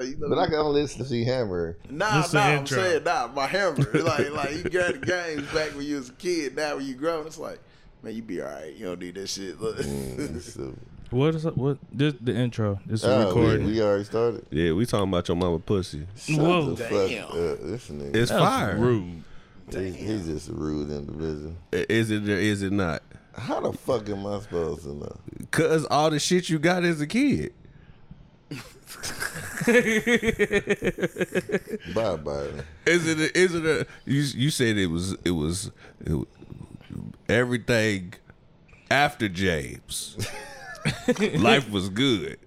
You know, But I can only listen to see Hammer. Nah, This nah, I'm intro. saying nah, my hammer. like, like you got the games back when you was a kid. Now when you grown, it's like, man, you be all right. You don't need that shit. Look. Mm, so- What is what? This the intro. This is Oh, recording. we already started. Yeah, we talking about your mama pussy. Shut Whoa. the Damn. fuck up. This nigga. It's That fire. rude. He's, he's just a rude individual. Is it or is it not? How the fuck am I supposed to know? Cause all the shit you got as a kid. Bye, Byron. Is it? A, is it? A, you you said it was. It was. It, was- everything after James. Life was good.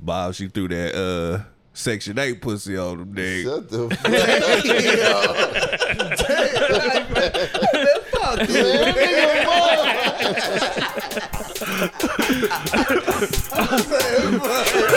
Bob, she threw that uh section eight pussy on them nigga. Shut the fuck up. Fuck you. All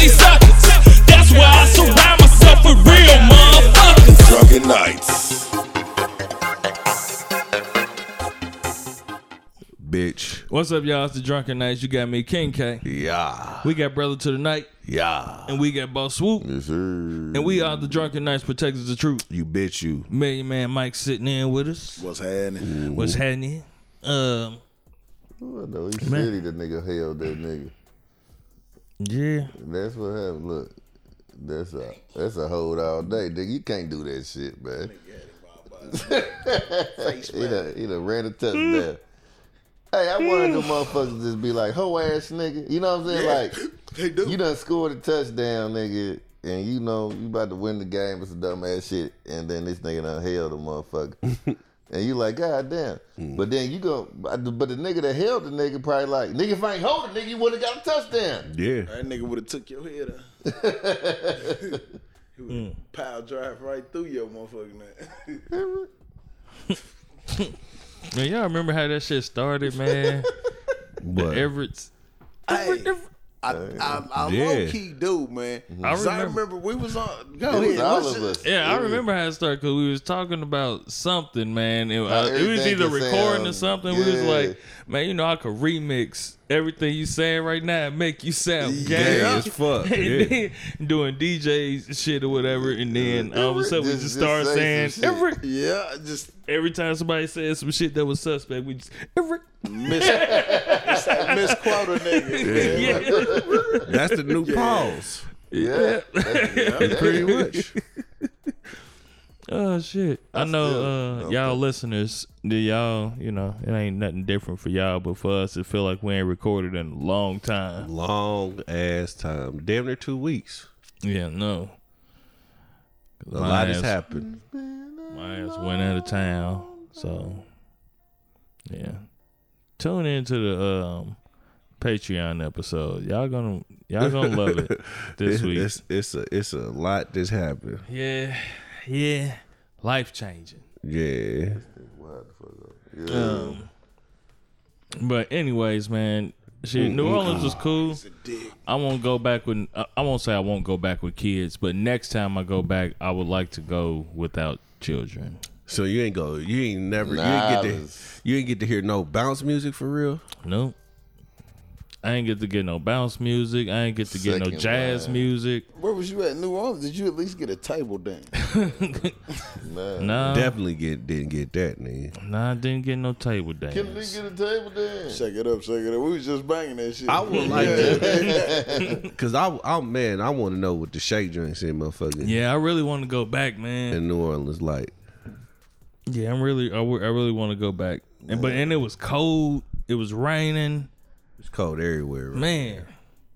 these suckers. That's why I surround myself with real motherfuckers. Drunken Knights. Bitch. What's up, y'all? It's the Drunken Knights. You got me, King K. Yeah. We got Brother to the Night, Yeah. and we got Boss Swoop, Yes, sir. and we are the Drunken Knights Protectors of Truth. You bitch you. Millionth Man Mike sitting in with us. What's happening? What's happening? Um, Oh, no, he said he the nigga held that nigga. Yeah. That's what happened. Look, that's a that's a hold all day, nigga. You can't do that shit, man. he done, he done ran a touchdown. hey, I wanted them mm. motherfuckers to just be like, hoe ass nigga. You know what I'm saying? Like, They do. you done scored a touchdown, nigga, and you know you about to win the game. It's a dumb ass shit, and then this nigga done held the motherfucker. And you like, God damn. Hmm. But then you go, but the nigga that held the nigga probably like, nigga, if I ain't hold the nigga, you would have got a touchdown. Yeah. That nigga would have took your head out. he would have hmm. power drive right through your motherfucking man. Man, y'all remember how that shit started, man? But Everett's. hey, I, I, I Yeah. low key do, man. I remember- remember we was on. Go It was ahead. all of your- us. Yeah, I remember how it started because we was talking about something, man. It, How uh, it was either can recording or sound- something. We was like, man, you know, I could remix everything you saying right now and make you sound Yeah. gay. gay as fuck. Yeah. doing DJ shit or whatever, and then all of a sudden we Just- just just start say saying every Yeah, just every time somebody says some shit that was suspect, we just every miss, it's like misquote nigga. yeah, That's the new pause. Yeah. Pretty much. oh shit. I know uh, y'all listeners, do y'all, you know, it ain't nothing different for y'all, but for us, it feel like we ain't recorded in a long time. Long ass time. Damn near two weeks. Yeah, no. A lot has happened. My ass went out of town, so yeah. Tune into the um, Patreon episode. Y'all gonna y'all gonna love it this week. It's, it's a it's a lot that's happened. Yeah, yeah, life changing. Yeah. Um, but anyways, man, shit, New Orleans was cool. I won't go back with. I I won't say I won't go back with kids, but next time I go back, I would like to go without children. So you ain't go. You ain't never. Nah, you ain't get to. it's- You ain't get to hear no bounce music for real. Nope. I ain't get to get no bounce music. I ain't get to get no jazz line. music. Where was you at New Orleans? Did you at least get a table dance? Nah. Nah, Definitely get didn't get that, nigga. nah, I didn't get no table dance. Can we get a table then? Shake it up, shake it up. We was just banging that shit. I would like to, cause I, I man, I want to know what the shake drinks in motherfucker. Yeah, I really want to go back, man. in New Orleans like. Yeah, I'm really, I, w- I really want to go back. And but and it was cold. It was raining. It's cold everywhere. Right? Man,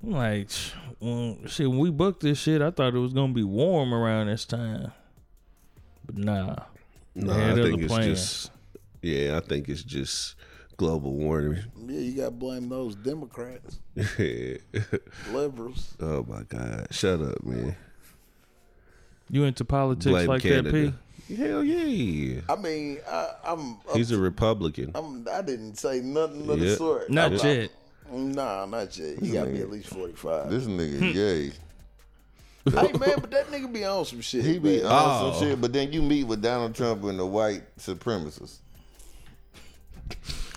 I'm like, well, shit. When we booked this shit, I thought it was gonna be warm around this time. But nah, No, They I think it's plans. just. Yeah, I think it's just global warming. Yeah, you got to blame those Democrats, Yeah. liberals. oh my God! Shut up, man. You into politics Blame like Canada. that, P? Hell yeah. I mean, I, I'm. He's a Republican. I'm. I didn't say nothing of the Yeah. sort. Not I'm yet. Nah, not yet. You got to be at least forty five. This nigga hmm. gay. hey man, but that nigga be on some shit. He be man. on Oh. some shit, but then you meet with Donald Trump and the white supremacists.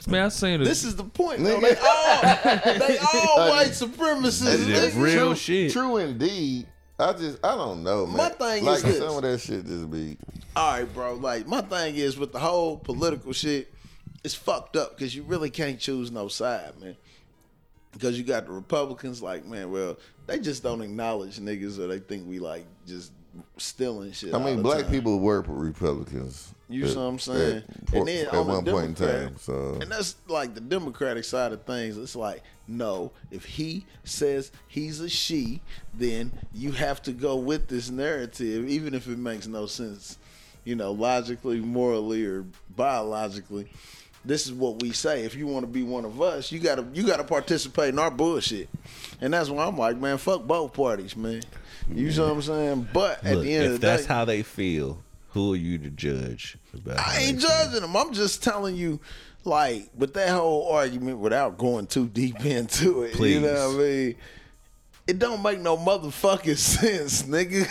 Man, I seen it. This is the point. though. They all, they all white supremacists. That's nigga. real true, shit. True indeed. I just I don't know, man. My thing like is this. some of that shit just be All right, bro. Like my thing is with the whole political shit, it's fucked up because you really can't choose no side, man. Because you got the Republicans, like man, well, they just don't acknowledge niggas, or they think we like just stealing shit. I mean black time. people work for Republicans. You at- see what I'm saying? At, and then at on one the point in time. So and that's like the Democratic side of things. It's like, no, if he says he's a she, then you have to go with this narrative, even if it makes no sense, you know, logically, morally, or biologically. This is what we say. If you want to be one of us, you gotta you gotta participate in our bullshit. And that's why I'm like, man, fuck both parties, man. You see what I'm saying? But at Look, the end if of the day, that's day, how they feel, who are you to judge? About I ain't they feel? judging them. I'm just telling you, like, with that whole argument, without going too deep into it, you Please. know what I mean? It don't make no motherfucking sense, nigga.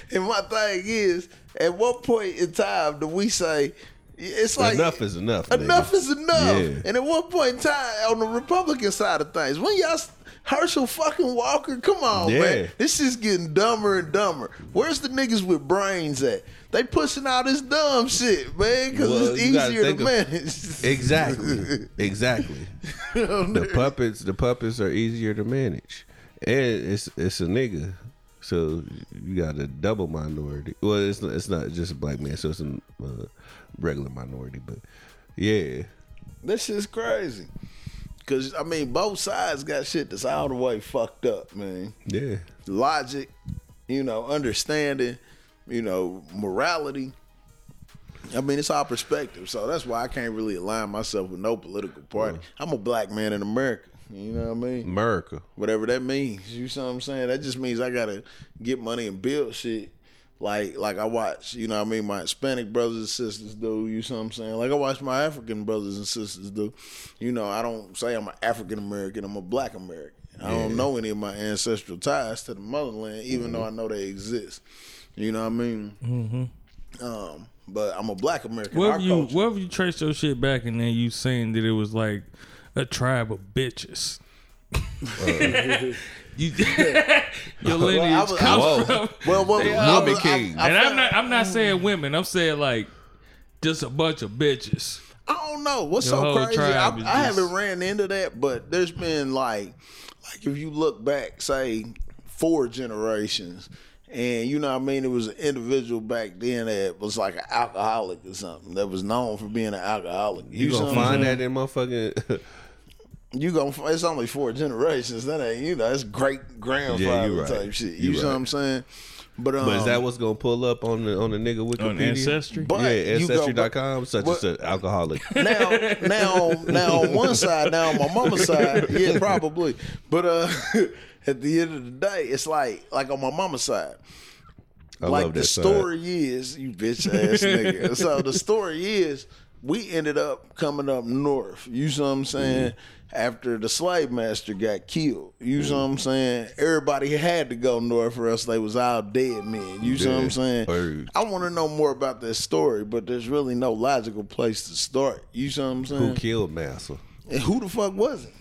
and my thing is, at what point in time do we say it's like enough is enough. nigga. Enough is enough. Yeah. And at what point in time on the Republican side of things, when y'all Herschel fucking Walker, come on, Yeah. man. This is getting dumber and dumber. Where's the niggas with brains at? They pushing out this dumb shit, man, because Well, it's easier to of- manage. Exactly. Exactly. the puppets the puppets are easier to manage. And it's it's a nigga. So you got a double minority. Well, it's not, it's not just a black man, so it's a uh, regular minority. But yeah, This shit's crazy. Cause I mean, both sides got shit that's all the way fucked up, man. yeah. logic, you know, understanding, you know, morality. I mean, it's all perspective. So that's why I can't really align myself with no political party. I'm a black man in America. You know what I mean? America. Whatever that means. You see what I'm saying? That just means I gotta get money and build shit. Like like I watch, you know what I mean, my Hispanic brothers and sisters do, you see what I'm saying? Like I watch my African brothers and sisters do. You know, I don't say I'm an African American, I'm a black American. I don't know any of my ancestral ties to the motherland, even though mm-hmm. I know they exist. You know what I mean? Mm-hmm. Um, but I'm a black American. Our Wherever you culture- wherever you trace your shit back, and then you saying that it was like a tribe of bitches. you, your lineage I comes from. well, well, They I are was- woman king. I, I and I'm not I'm not saying women. I'm saying like just a bunch of bitches. I don't know what's Your so crazy. I, is I haven't ran into that, but there's been like, like if you look back, say four generations, and you know what I mean, it was an individual back then that was like an alcoholic or something that was known for being an alcoholic. You see gonna find that in motherfucking You gonna? It's only four generations. That ain't you know. It's great grandfather Yeah, you right. type shit. You You see what. I'm saying? But um, But is that what's gonna pull up on the on the nigga Wikipedia? On Ancestry? But yeah, you go- ancestry.com, such but- as an alcoholic. now, now, now on one side, now on my mama's side, yeah, probably. But uh, at the end of the day, it's like like on my mama's side. I like love the that side. story is, you bitch ass nigga. So the story is, we ended up coming up north. You see what I'm saying? Mm-hmm. After the slave master got killed, you see what I'm mm-hmm. saying? Everybody had to go north, or else they was all dead men. You see what I'm saying? Word. I want to know more about that story, but there's really no logical place to start. You see what I'm saying? Who killed Master? And who the fuck was it?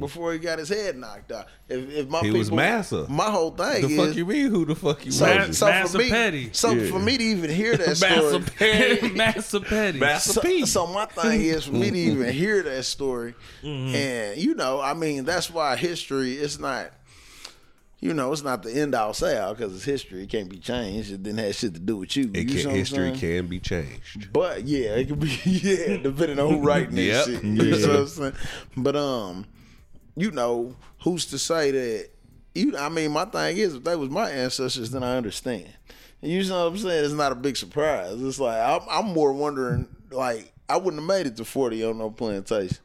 Before he got his head knocked out. If, if my He people, was Massa. My whole thing The is fuck you mean? Who the fuck you so, was? so Massa for me, Petty. so Yeah. for me to even hear that story, Massa Petty. Massa Petty. Massa so, so my thing is for me to even hear that story, Mm-hmm. and you know, I mean, that's why history is not, you know, it's not the end all say all because it's history. It can't be changed. It didn't have shit to do with you. It you can, history can be changed. But yeah, it could be yeah, depending on who writing that Yep. shit. You know what I'm saying? But um, you know, who's to say that you I mean, my thing is if they was my ancestors, then I understand. You know what I'm saying? It's not a big surprise. It's like I'm, I'm more wondering like I wouldn't have made it to forty on no plantation.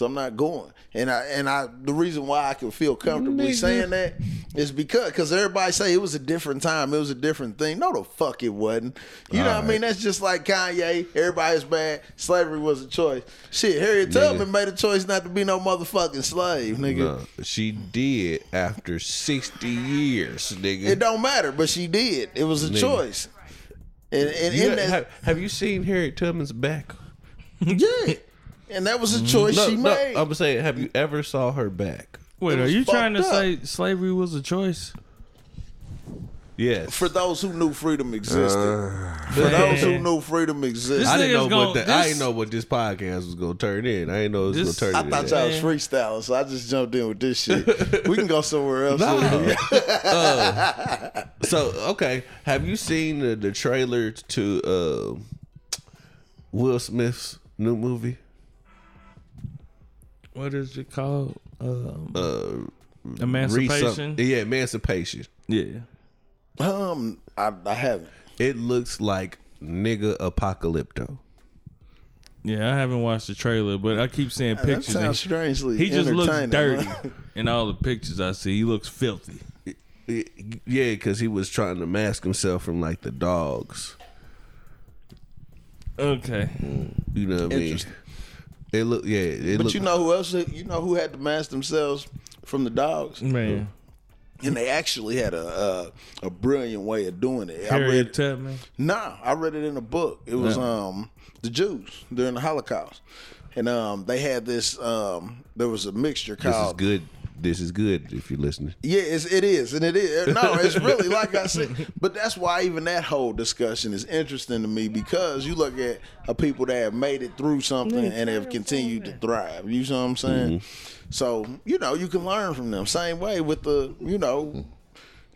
So I'm not going. And I and I the reason why I can feel comfortably saying that is because because everybody say it was a different time, it was a different thing. No, the fuck it wasn't. You know what I mean? That's just like Kanye. Everybody's bad. Slavery was a choice. Shit, Harriet Tubman made a choice not to be no motherfucking slave, nigga. No, she did after 60 years, nigga. It don't matter, but she did. It was a Nigga. choice. And, and, You and that, have, have you seen Harriet Tubman's back? yeah, and that was a choice No, she no, made. I'm saying, have you ever saw her back? Wait, are you trying to up. say slavery was a choice? Yes. for those who knew freedom existed. for those who knew freedom existed. I didn't know nigga's what gon- the, I this- didn't know what this podcast was gonna turn in. I didn't know it was This- gonna turn I thought y'all was freestyling, so I just jumped in with this shit. we can go somewhere else. No. Uh, so okay, have you seen the, the trailer to uh, Will Smith's new movie? What is it called? Um, Uh, Emancipation. Resum- yeah, Emancipation. yeah. Um, I, I haven't. It looks like nigga apocalypto. Yeah, I haven't watched the trailer, but I keep seeing pictures. and sounds strangely. he just looks dirty in all the pictures I see. He looks filthy. Yeah, because he was trying to mask himself from like the dogs. Okay. You know what I mean? Interesting. It look yeah. It But look, you know who else? You know who had to mask themselves from the dogs, Man. and they actually had a a, a brilliant way of doing it. I Harriet read. Tubman. Nah, I read it in a book. It was Yeah. um the Jews during the Holocaust, and um they had this um there was a mixture this is called good. This is good if you're listening. Yeah, it's, it is, and it is. Uh, no, it's really like I said. But that's why even that whole discussion is interesting to me because you look at a people that have made it through something and have continued to thrive. You know what I'm saying? Mm-hmm. So you know you can learn from them. Same way with the you know,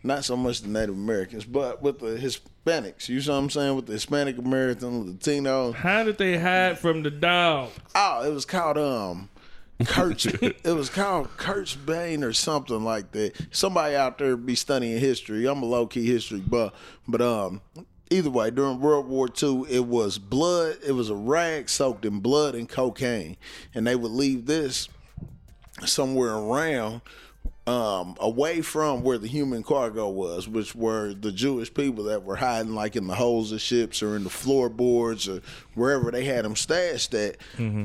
not so much the Native Americans, but with the Hispanics. You know what I'm saying? With the Hispanic American, Latino. How did they hide from the dog? Oh, it was called um Kurtz. it was called Kurtz Bain or something like that. Somebody out there be studying history. I'm a low key history buff, but um. Either way, during World War II, it was blood. It was a rag soaked in blood and cocaine, and they would leave this somewhere around um, away from where the human cargo was, which were the Jewish people that were hiding like in the holes of ships or in the floorboards or wherever they had them stashed at.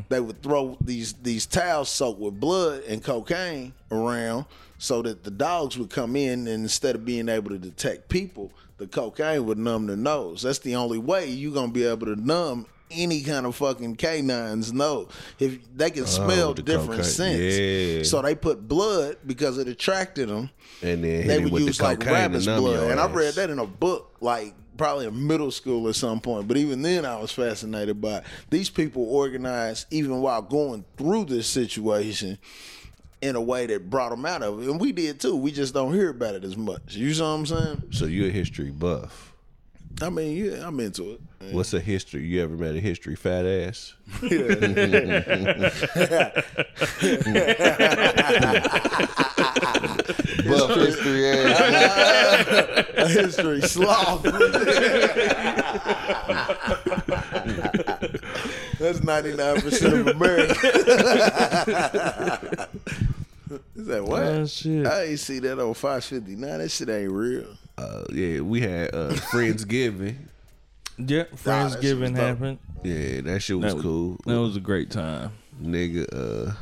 They would throw these these towels soaked with blood and cocaine around so that the dogs would come in and instead of being able to detect people, the cocaine would numb their nose. That's the only way you're gonna be able to numb any kind of fucking canines nose. If they can oh, smell with the different cocaine. scents. Yeah. So they put blood because it attracted them. And then They would use the like rabbit's blood, and I read that in a book, like probably in middle school at some point. But even then, I was fascinated by it. these people organized even while going through this situation in a way that brought them out of it, and we did too. We just don't hear about it as much. You know what I'm saying? So you're a history buff. I mean, yeah, I'm into it. What's a history? You ever met a history fat ass? Buff history ass. A history sloth. That's 99% of America. Is that what? Oh, shit. I ain't see that on 559. That shit ain't real. Uh, yeah, we had uh, Friendsgiving. Yeah, shit was Friendsgiving dope. happened. Yeah, that shit was That was, cool. That was a great time. Nigga uh,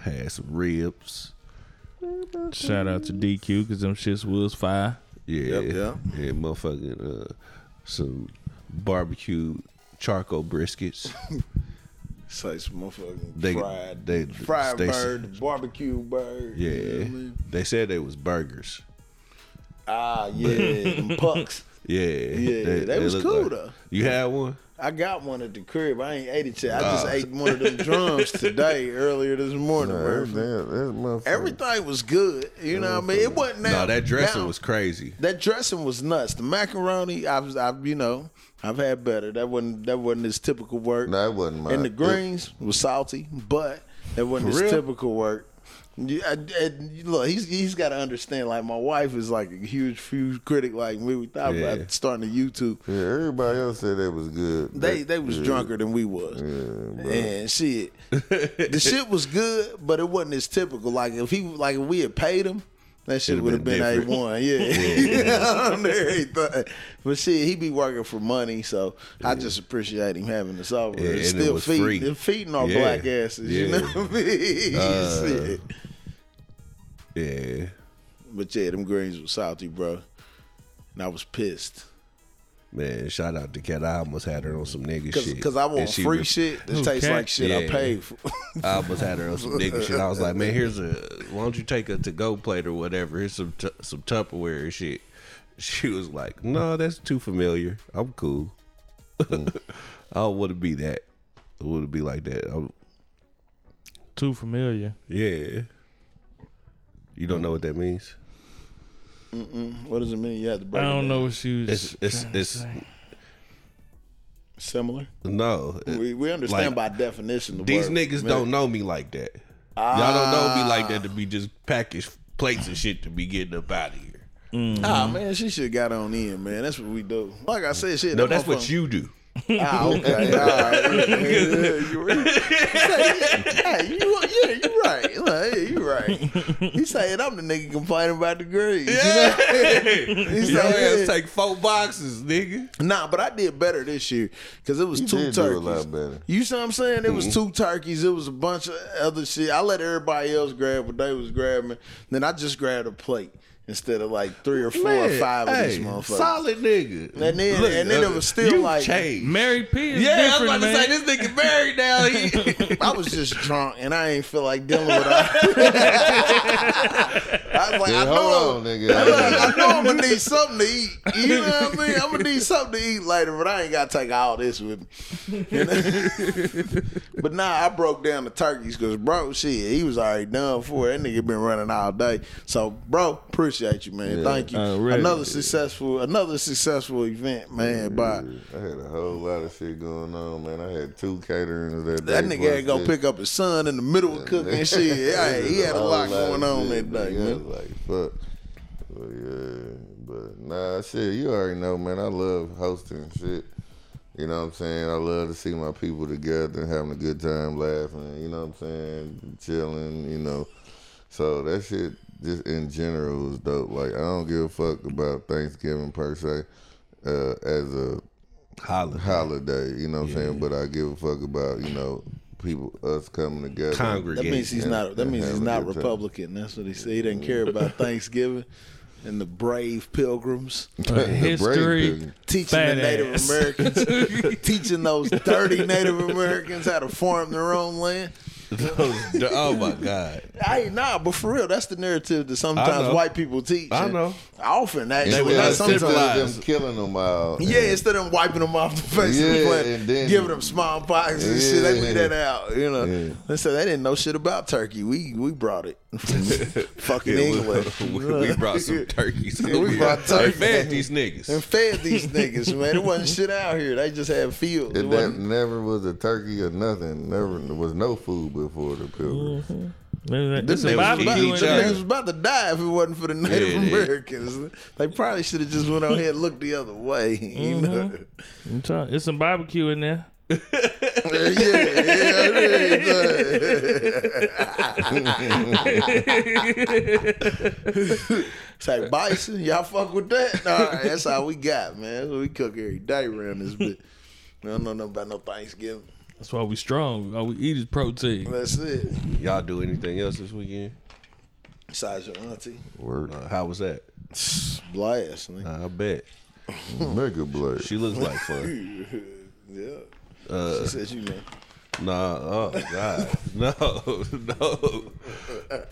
had some ribs. Shout out to DQ because them shits was fire. Yeah, Yep, yeah. yeah, motherfucking uh, some barbecue charcoal briskets. Say some motherfucking They fried, they fried they, bird, barbecue bird. Yeah, You know I mean? they said they was burgers. Ah, yeah, them pucks. Yeah, Yeah, they was look cool, though. You had one? I got one at the crib. I ain't ate it yet. I just Ah. ate one of them drums today, earlier this morning. Nah, Murphy. that- that Everything was good. You know what I mean? It wasn't now. no, that dressing now- was crazy. That dressing was nuts. The macaroni, I've, I've, you know, I've had better. That wasn't that wasn't his typical work. No, that wasn't mine. And the It- greens was salty, but that wasn't his real? typical work. Yeah, I- look, he's he's got to understand. Like my wife is like a huge, huge critic like me. We thought Yeah. about starting a YouTube. Yeah, everybody else said that was good. They they was yeah. drunker than we was, Yeah, and shit. the shit was good, but it wasn't as typical. Like if he like if we had paid him. That shit It'd have been A one, yeah. On everything. But shit, he be working for money, so I just appreciate him having the software. Yeah, and still feeding, feeding our Yeah. black asses, you know what I mean? Uh, Shit. Yeah, But yeah, them greens was salty, bro. And I was pissed. man. Shout out to Cat. I almost had her on some nigga shit. Cause, I want she free re- shit that Who, tastes Cat? like shit I paid for. I almost had her on some nigga shit. I was like, man, here's a. Why don't you take a to go plate or whatever? Here's some t- some Tupperware and shit. She was like, no, that's too familiar. I'm cool. I don't want to be that. I want to be like that. I'm, Too familiar. yeah. You don't know what that means? what does it mean? You had to break I don't down. know what she was. It's it's trying to it's say. Similar. no. We, we understand Like, by definition the These word. niggas Man, don't know me like that. Y'all don't know me like that to be just packaged plates and shit to be getting up out of here. Ah man, she should got on in, man. That's what we do. Like I said, shit. No, that that's what motherfucker- you do. Ah, okay, all right. Yeah, yeah, you right. Hey, you, yeah, you right. Like, yeah, you right. He saying I'm the nigga complaining about the grades. Yeah. You know? He Your ass saying, take four boxes, nigga. Nah, but I did better this year because it was You two did do a turkeys. lot better. You see what I'm saying? It was two turkeys. It was a bunch of other shit. I let everybody else grab what they was grabbing. Then I just grabbed a plate instead of like three or four or Man, five of these motherfuckers. Solid nigga. And then- and then it uh, was still you like- changed. Mary P is Yeah, I was different, about to say this nigga married now. He, I was just drunk and I ain't feel like dealing with it. I was like, Yeah, I know, hold on, nigga. I know I'm gonna need something to eat. You know what I mean? I'm gonna need something to eat later, but I ain't gotta take all this with me. You know? but nah, I broke down the turkeys because bro, shit, he was already done for it. That nigga been running all day. So, bro, appreciate you, man. Yeah. Thank you. Already. Another successful, another successful event, man. By I had a whole lot of shit going on, man. I had two caterings that day. that nigga had to go pick up his son in the middle of cooking and shit. Yeah, he had a whole lot going on shit, that day, man. like, fuck. But yeah, but nah, shit, you already know, man. I love hosting shit. You know what I'm saying? I love to see my people together and having a good time, laughing. You know what I'm saying? Chilling. You know. So that shit, just in general, was dope. Like I don't give a fuck about Thanksgiving per se, uh, as a Holiday. holiday. You know what I'm saying? But I give a fuck about you know people us coming together. Congregate. That means he's And- not. That means he's not good time. Republican. That's what he said. He didn't care about Thanksgiving and the brave pilgrims The brave History. teaching Fat the Native ass. Americans, teaching those dirty Native Americans how to farm their own land. Oh my god. Hey, nah, but for real, that's the narrative that sometimes white people teach. I know. Often, And actually, were not instead of sometimes. them killing them all. Yeah, instead of wiping them off the face of the Yeah, and then- giving them smallpox and shit, they leave that out. You know, Yeah. they said they didn't know shit about turkey. We we brought it fucking Yeah, England. we, we brought some turkeys. We brought We turkey. fed these niggas. and fed these niggas, man. It wasn't shit out here. They just had fields. It It, that never was a turkey or nothing. Never was no food before the mm-hmm. pilgrims. Man, This There's a niggas was about, barbecue in them other. niggas there. was about to die if it wasn't for the Native Yeah, they- Americans. They probably should have just went on here and looked the other way. You mm-hmm. know? I'm telling- It's some barbecue in there. yeah, yeah, It's uh. like bison. Y'all fuck with that? All right, that's how we got, man. That's what we cook every day around this bitch. We don't know nothing about no Thanksgiving. That's why we strong. All we eat is protein. That's it. Y'all do anything else this weekend? Besides your auntie, Word. Uh, how was that? blast. nigga. I bet. Mega blood. She looks like fun. Yeah. Uh, she said you know. Nah, oh god. No,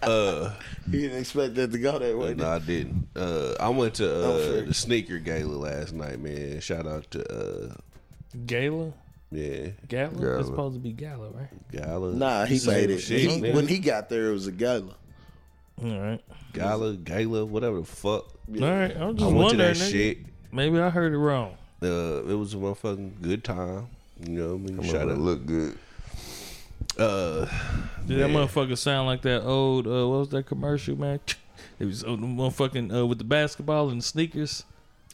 no. You didn't expect that to go that way. No, I didn't. Uh, I went to uh, fair. the sneaker gala last night, man. Shout out to uh, Gala? Yeah, Gala? Gala. It's supposed to be gala, right? gala. Nah, he made it. shit, He- when he got there, it was a gala. All right. gala, gala, whatever the fuck. All right. I'm I just went to wondering. that nigga. shit. Maybe I heard it wrong. Uh, it was a motherfucking good time. You know what I mean? Come Shout out. look good. Uh, Did that motherfucker sound like that old? Uh, what was that commercial, man? It was the motherfucking uh, with the basketball and the sneakers.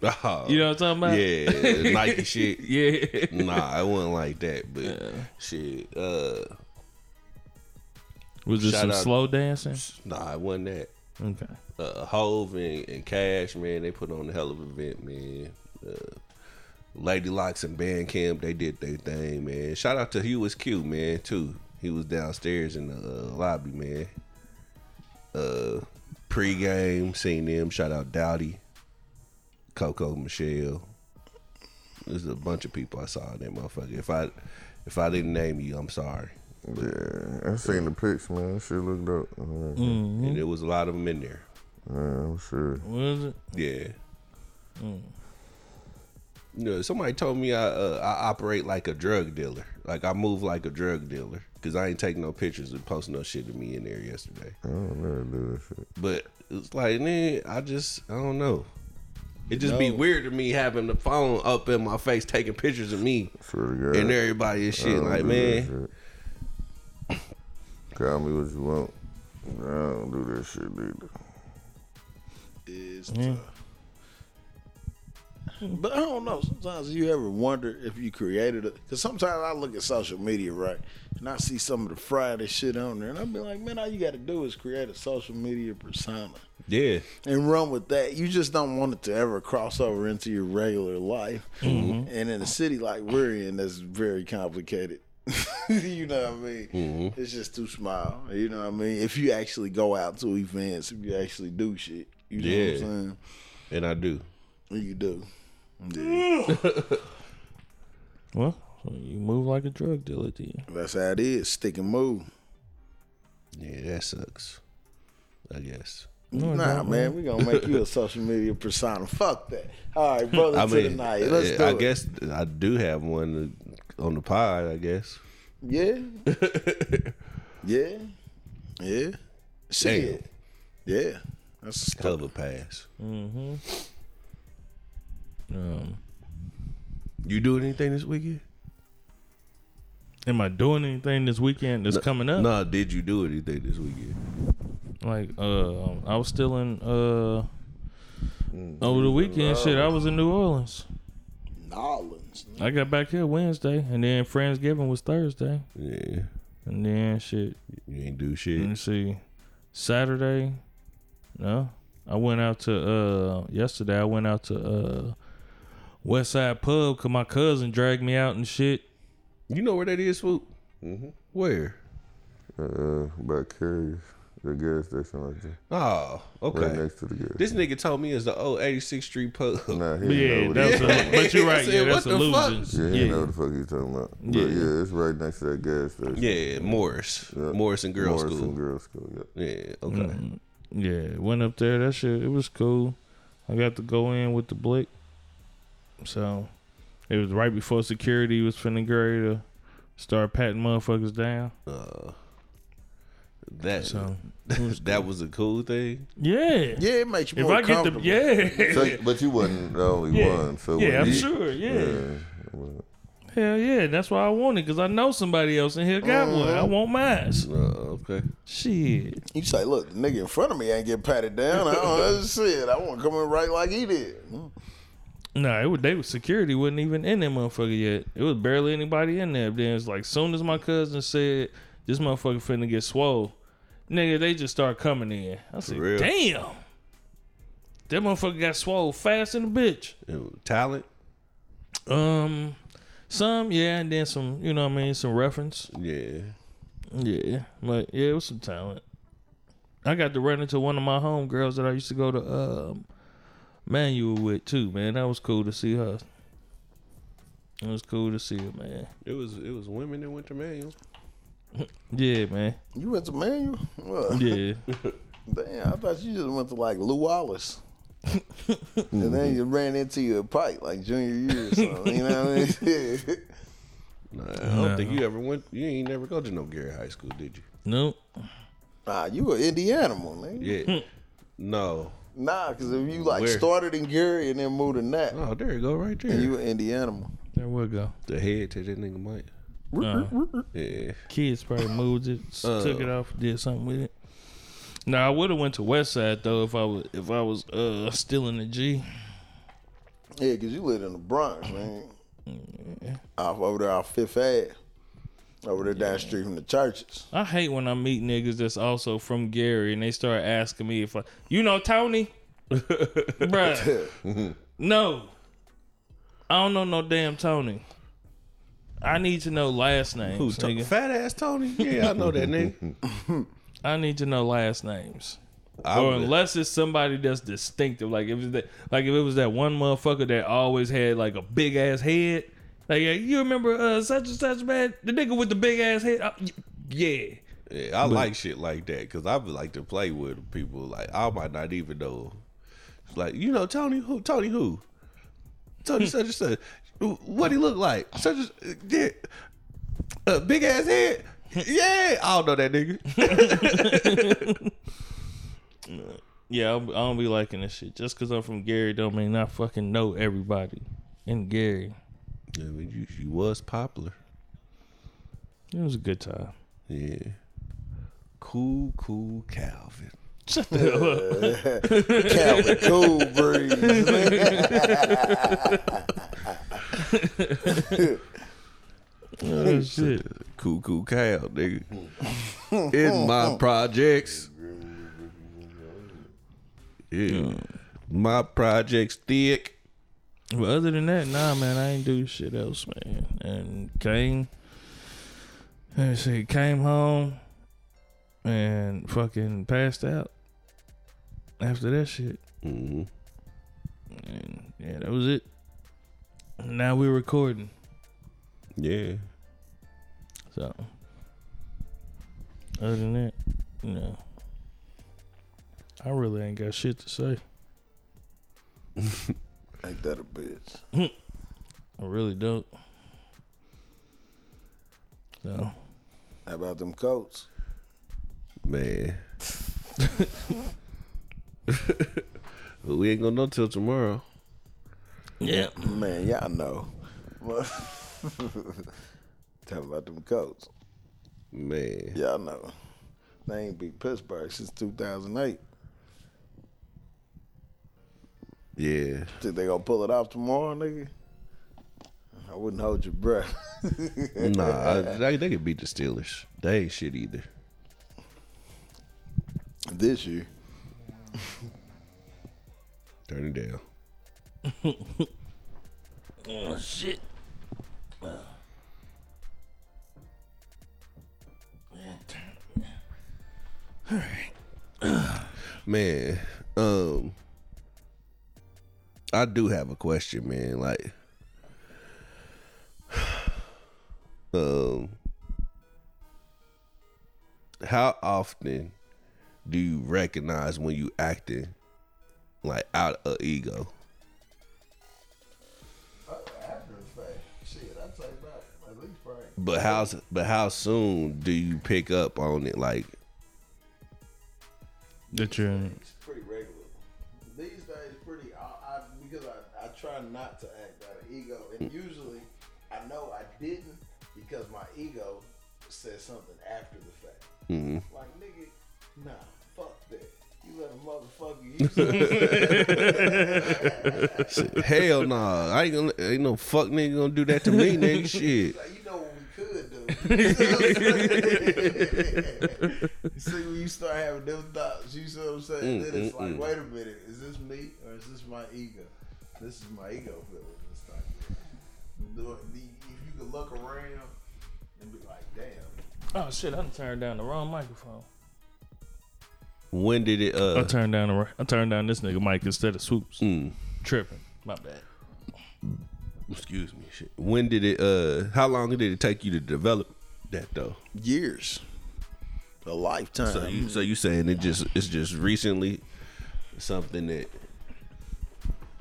Oh, You know what I'm talking about? yeah, Nike shit. Yeah. Nah, I wasn't like that, but shit. Uh, Was it some out- slow dancing? nah, it wasn't that. Okay. uh, Hove and, and Cash, man, they put on a hell of an event, man. Uh, Lady Locks and Bandcamp, they did their thing, man. Shout out to Hugh was Q, man, too. He was downstairs in the uh, lobby, man. Uh, pre-game, seen them. Shout out Dowdy, Coco, Michelle. There's a bunch of people I saw in that motherfucker. If I if I didn't name you, I'm sorry. Yeah, I seen the pics, man. That shit looked dope. Uh, Mm-hmm. And there was a lot of them in there. yeah, I'm sure. Was it? Yeah. You know, somebody told me I uh, I operate like a drug dealer. Like I move like a drug dealer because I ain't taking no pictures and posting no shit of me in there yesterday. I don't never do that shit. But it's like, man, I just I don't know. It just be weird to me having the phone up in my face taking pictures of me Swear to and everybody and shit. Like, man, that shit. Call me what you want. I don't do that shit either. It's tough. But I don't know. Sometimes you ever wonder if you created it. Because sometimes I look at social media, right? And I see some of the Friday shit on there. And I be like, man, all you got to do is create a social media persona yeah, and run with that. You just don't want it to ever cross over into your regular life. Mm-hmm. And in a city like we're in, that's very complicated. you know what I mean? Mm-hmm. It's just too small. You know what I mean? If you actually go out to events, if you actually do shit, you know what Yeah. I'm saying? and I do. You do. Yeah. Well, you move like a drug dealer, then. That's how it is. Stick and move. Yeah, that sucks. I guess. nah, man, we're gonna make you a social media persona. Fuck that. All right, brother, I to mean, the night. Let's do I it. guess I do have one on the pod. I guess. Yeah. yeah. Yeah. Shit. Yeah. That's a pass. Mm-hmm. Um, You doing anything this weekend? am I doing anything this weekend that's coming up? Nah, did you do anything this weekend? Like, uh, I was still in, uh, Mm. over the weekend. Shit, I was in New Orleans. Nolans. I got back here Wednesday, and then Friendsgiving was Thursday, Yeah, and then shit. you ain't do shit. Let me see. Saturday, no. I went out to uh yesterday. I went out to uh West Side Pub because my cousin dragged me out and shit. You know where that is, Swoop? Mm-hmm. Where? Uh, by Carrie's, the gas station right there. Oh, okay. Right next to the gas This nigga told me it's the old 86th Street pub. Nah, he But yeah, didn't know that's what a, but you're right. said, Yeah, what that's the fuck? illusions. he, yeah, he didn't know what the fuck he talking about. But Yeah. yeah, it's right next to that gas station. Yeah, Morris. Yeah. Morris and Girls Morris School. and Girls School, yeah. Yeah, okay. yeah. Went up there. That shit. It was cool. I got to go in with the blick. So it was right before security was finna get ready to start patting motherfuckers down. Uh, that So it was that was a cool thing. yeah. Yeah, it makes you If more I get the comfortable. yeah. So, but you wasn't the only Yeah. one. So yeah, I'm you- sure. Yeah. Yeah. well, Hell yeah, that's why I want it because I know somebody else in here got one. I want mine. Uh, okay. Shit. You say, look, the nigga in front of me ain't get patted down. I don't know shit. I want to come in right like he did. Nah, it was they was security wasn't even in that motherfucker yet. It was barely anybody in there. Then it's like as soon as my cousin said this motherfucker finna get swole, nigga, they just start coming in. I said, real? damn. That motherfucker got swole fast in the bitch. Talent. Um some, yeah, and then some, you know what I mean, some reference. Yeah. Yeah, but yeah, it was some talent. I got to run into one of my homegirls that I used to go to um, Manual with too, man. That was cool to see her. It was cool to see her, man. It was it was women that went to Manual. Yeah, man. You went to Manual? Well, Yeah. Damn, I thought you just went to like Lew Wallace. and then you ran into your pipe like junior year or something. You know what I mean? Nah, I don't think you ever went. You ain't never go to no Gary High School, did you? nope. nah, you were Indiana, man. Yeah. Hmm. no. Nah, because if you like Where? started in Gary and then moved to Nat, Oh, there you go, right there. and you were Indiana. There we go. the head to that nigga Mike. Uh, Yeah. kids probably moved it, s- took it off, did something with it. Now I would have went to West Side though if I was if I was uh still in the G. Yeah, cause you live in the Bronx, man. Yeah. Off over there off Fifth Ave. Over there down the street from the churches. I hate when I meet niggas that's also from Gary and they start asking me if I, you know Tony, bruh. no, I don't know no damn Tony. I need to know last names. Who's nigga. talking? Fat ass Tony? Yeah, I know that nigga. I need to know last names. I or would- unless it's somebody that's distinctive, like if it's that, like if it was that one motherfucker that always had like a big ass head, like yeah, you remember uh, such and such man, the nigga with the big ass head, Uh, yeah, Yeah, I like shit like that because I would like to play with people. Like I might not even know. It's like you know Tony who? Tony who? Tony such and such. What he look like? Such as yeah, uh, big ass head. Yeah, I don't know that nigga. yeah, I don't be liking this shit. Just because I'm from Gary, don't mean I fucking know everybody in Gary. Yeah, but you, you was popular. It was a good time. Yeah. Cool, cool Calvin. Shut the hell up. Calvin Cool Breeze. Oh, shit. Cool, cool Cal, nigga. In my projects. Yeah. My projects thick. But other than that, nah, man, I ain't do shit else, man. And came, let me see, came home and fucking passed out after that shit. hmm And yeah, that was it. Now we're recording. Yeah. So, other than that, you know, I really ain't got shit to say. Ain't that a bitch? I really don't. So, How about them Colts? Man. We ain't gonna know till tomorrow. yeah. Man, y'all know. Tell about them Colts. Man. Y'all know. They ain't beat Pittsburgh since 2008. Yeah. Think they gonna pull it off tomorrow, nigga? I wouldn't hold your breath. Nah, I, they, they could beat the Steelers. They ain't shit either. this year. Turn it down. Oh, shit. All right. Man, um I do have a question, man. Like um how often do you recognize when you acting like out of ego? But how but how soon do you pick up on it like That you're try not to act out of ego, and usually I know I didn't because my ego says something after the fact. mhm. Like nigga, nah, fuck that. You let a motherfucker use Hell nah. I ain't gonna ain't no fuck nigga gonna do that to me, nigga. Shit. Like, you know what we could do. You see what I'm saying? You see when you start having them thoughts, you see what I'm saying? Mm, then it's mm, like, mm. wait a minute, is this me or is this my ego? This is my ego feeling this time. Do it- the- If you could look around and be like, damn, Oh shit! I done turned down the wrong microphone. When did it I uh turned down the ri- I turned down this nigga mic instead of swoops. mm, Tripping. My bad. excuse me, shit. When did it uh how long did it take you to develop that though? years, a lifetime. So you so you saying it just it's just recently something that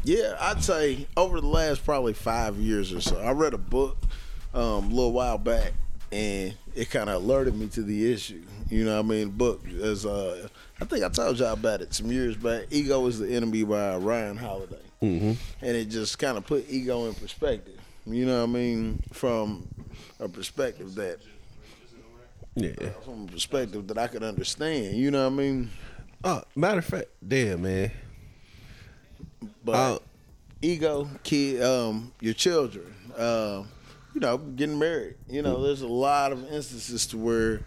Yeah, I'd say over the last probably five years or so. I read a book um, a little while back, and it kind of alerted me to the issue. You know what I mean? Book as uh, I think I told y'all about it some years back. Ego is the enemy by Ryan Holiday, mm-hmm. and it just kind of put ego in perspective. You know what I mean? From a perspective that Yeah. from a perspective that I could understand. You know what I mean? Oh, matter of fact, damn man. But Oh. ego, kid, um, your children, um, you know, getting married. You know, there's a lot of instances to where,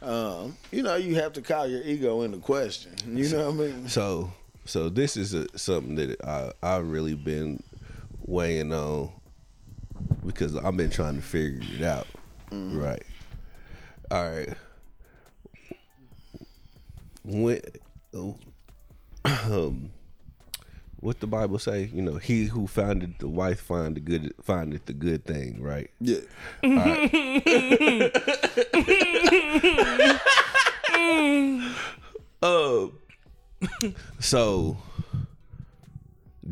um, you know, you have to call your ego into question. You know what I mean? So, so this is a, something that I I really been weighing on because I've been trying to figure it out. Right. All right. When, um, what the Bible say? You know, he who findeth the wife find the good findeth the good thing. Right. Yeah. Uh, so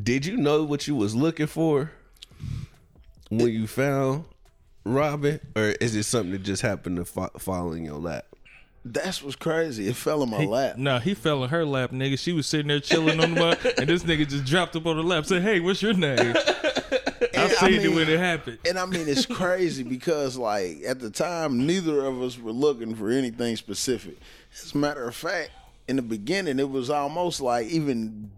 did you know what you was looking for when you found Robin, or is it something that just happened to fo- fall in your lap? That's what's crazy. It fell in my lap. No, he fell in her lap, nigga. She was sitting there chilling on the mud, and this nigga just dropped up on her lap. Said, "Hey, what's your name?" I And, seen mean- it when it happened. And I mean, it's crazy because, like, at the time, neither of us were looking for anything specific. As a matter of fact, in the beginning, it was almost like even,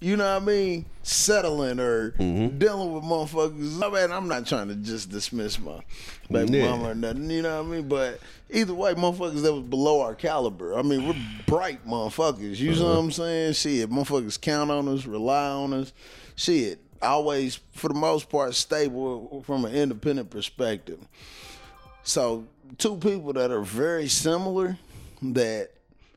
you know what I mean, settling or mm-hmm. dealing with motherfuckers. I mean, I'm not trying to just dismiss my baby Yeah. mama or nothing, you know what I mean? But either way, motherfuckers that was below our caliber. I mean, we're bright motherfuckers. You know what uh-huh. I'm saying? Shit, motherfuckers count on us, rely on us. Shit, always, for the most part, stable from an independent perspective. So, two people that are very similar that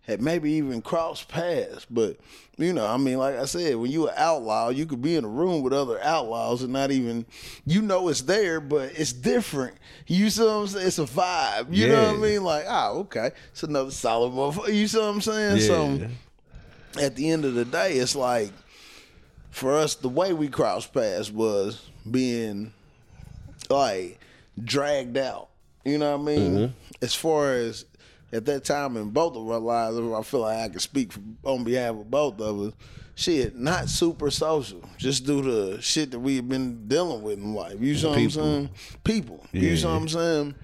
had maybe even crossed paths, but you know, I mean, like I said, when you an outlaw, you could be in a room with other outlaws and not even, you know, it's there, but it's different. You see what I'm saying? It's a vibe. You know what I mean? Like, oh, okay, it's another solid motherfucker. You see what I'm saying? So, at the end of the day, it's like for us, the way we crossed paths was being like dragged out. You know what I mean? Mm-hmm. As far as at that time in both of our lives, I feel like I can speak on behalf of both of us. Shit, not super social, just due to shit that we have been dealing with in life. You see what I'm saying? People. Yeah. You see what I'm saying?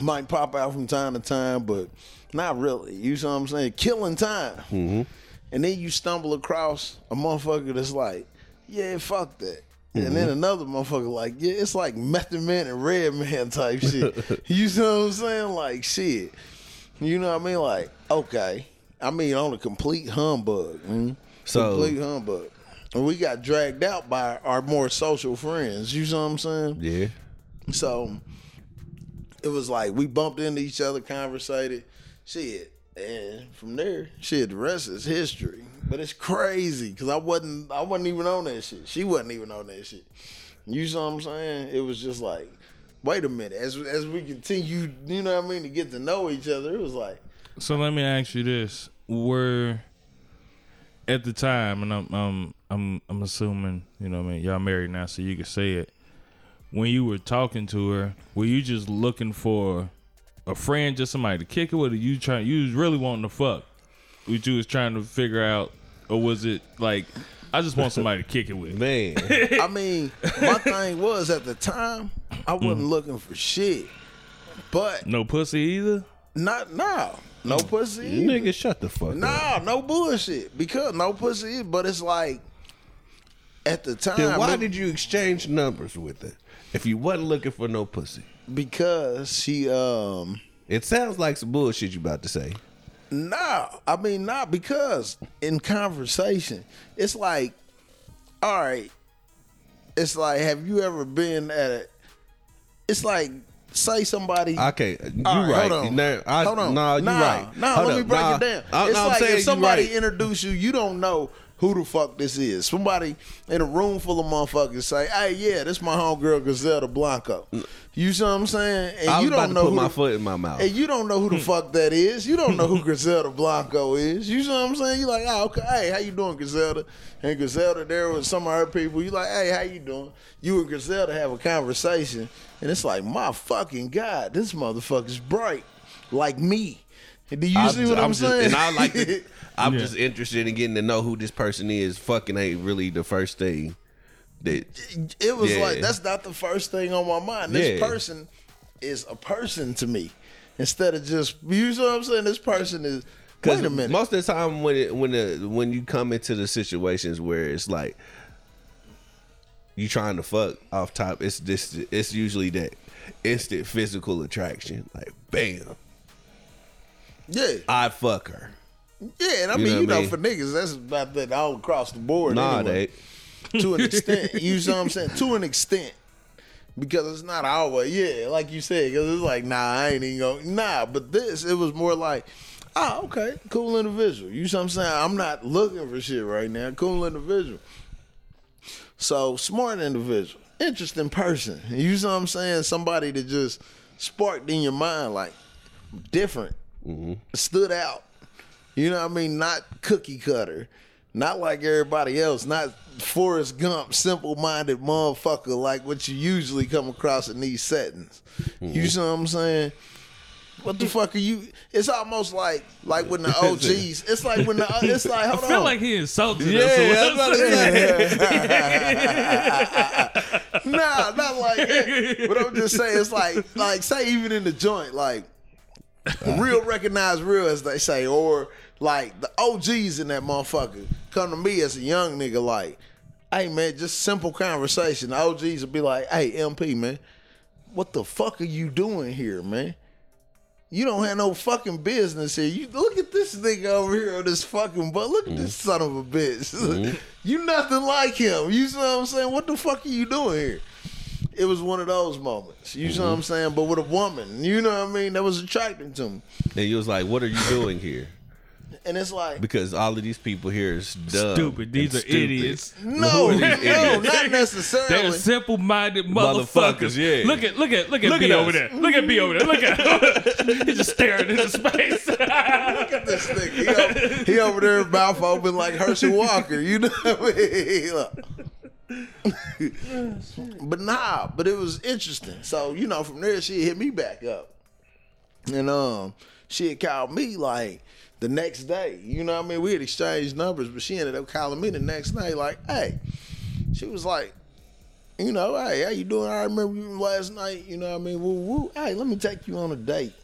Might pop out from time to time, but not really. You see what I'm saying? Killing time. Mm-hmm. And then you stumble across a motherfucker that's like, yeah, fuck that. And then another motherfucker like, yeah, it's like Method Man and Redman type shit. you see what I'm saying? Like, shit. You know what I mean? Like, okay. I mean, on a complete humbug. mm. So- complete humbug. And we got dragged out by our more social friends. You see what I'm saying? Yeah. So it was like we bumped into each other, conversated, shit, and from there, shit, the rest is history. But it's crazy because I wasn't, I wasn't even on that shit. She wasn't even on that shit. You see what I'm saying? It was just like, wait a minute. As as we continue, you know what I mean, to get to know each other, it was like, So let me ask you this: Were at the time, and I'm I'm I'm I'm assuming you know, what I mean, y'all married now, so you can say it. When you were talking to her, were you just looking for a friend, just somebody to kick it with, or you trying? You was really wanting to fuck? What you was trying to figure out, or was it like, I just want somebody to kick it with? Man. I mean, my thing was at the time, I wasn't looking for shit, but No pussy either. not now, no pussy. either. Nigga, shut the fuck up. Nah, no bullshit. Because no pussy, but it's like at the time. Then why it- did you exchange numbers with her if you wasn't looking for no pussy? because she um It sounds like some bullshit you about to say. Nah, I mean not because in conversation, it's like, all right, it's like, have you ever been at a? It's like, say somebody. Okay, you All right. Hold on. I, hold on. Nah, you nah, right. Nah, Hold let up. me break Nah. it down. I- it's I'm like saying if somebody right. introduce you, you don't know who the fuck this is. Somebody in a room full of motherfuckers say, "Hey, yeah, this my homegirl Griselda Blanco." You see what I'm saying? And I was you about don't to know put who my the- foot in my mouth. and you don't know who the hmm. fuck that is. You don't know who Griselda Blanco is. You see what I'm saying? You like, oh, okay, hey, how you doing, Griselda? And Griselda there with some of her people. You like, hey, how you doing? You and Griselda have a conversation, and it's like, my fucking god, this motherfucker's bright, like me. Do you see what I'm, just- saying? And I like to, I'm Yeah. just interested in getting to know who this person is. Fucking ain't really the first thing That it was Yeah. like that's not the first thing on my mind. This Yeah. person is a person to me instead of just you know what I'm saying. This person is. Wait a minute. most of the time when it when the when you come into the situations where it's like you trying to fuck off top, it's this it's usually that instant physical attraction. Like bam, yeah, I fuck her. Yeah, and I You mean, know you I know, mean? for niggas, that's about that all across the board. Nah, anyway. they to an extent. You know what I'm saying? To an extent. Because it's not always, yeah, like you said, because it's like, nah, I ain't even going, nah, but this, it was more like, ah, okay, cool individual. You know what I'm saying? I'm not looking for shit right now. Cool individual. So, smart individual, interesting person. You know what I'm saying? Somebody that just sparked in your mind, like, different, stood out. You know what I mean? Not cookie cutter. Not like everybody else. Not Forrest Gump, simple minded motherfucker like what you usually come across in these settings. You mm-hmm. see what I'm saying? What the fuck are you? It's almost like like when the OGs. It's like when the it's like hold I feel on. like he insulted Yeah, us. I was about to nah, not like that. But I'm just saying, it's like, like say even in the joint, like uh-huh. real recognize real, as they say, or like the OGs in that motherfucker come to me as a young nigga, like, hey man, just simple conversation. The OGs will be like, hey MP man, what the fuck are you doing here, man? You don't have no fucking business here. You look at this nigga over here on this fucking but look at this mm-hmm. son of a bitch. Mm-hmm. you nothing like him. You see what I'm saying? What the fuck are you doing here? It was one of those moments. You see what mm-hmm. I'm saying? But with a woman, you know what I mean? That was attracting to me. and you was like, "What are you doing here?" And it's like, Because all of these people here is dumb, Stupid. These are stupid. idiots. no, are these no, not necessarily. They're simple-minded Motherfuckers, motherfuckers. yeah. Look at look at look at Look B at over there. Look at B over there. Look at. He's just staring into space. Look at this thing. He over, he over there, mouth open like Herschel Walker. You know what I mean? But nah, but it was interesting. So you know, from there she hit me back up, and um, she had called me like the next day. You know what I mean? We had exchanged numbers, but she ended up calling me the next night. Like, hey, she was like. You know, hey, how you doing? I remember you last night. You know what I mean? Woo woo. Hey, let me take you on a date.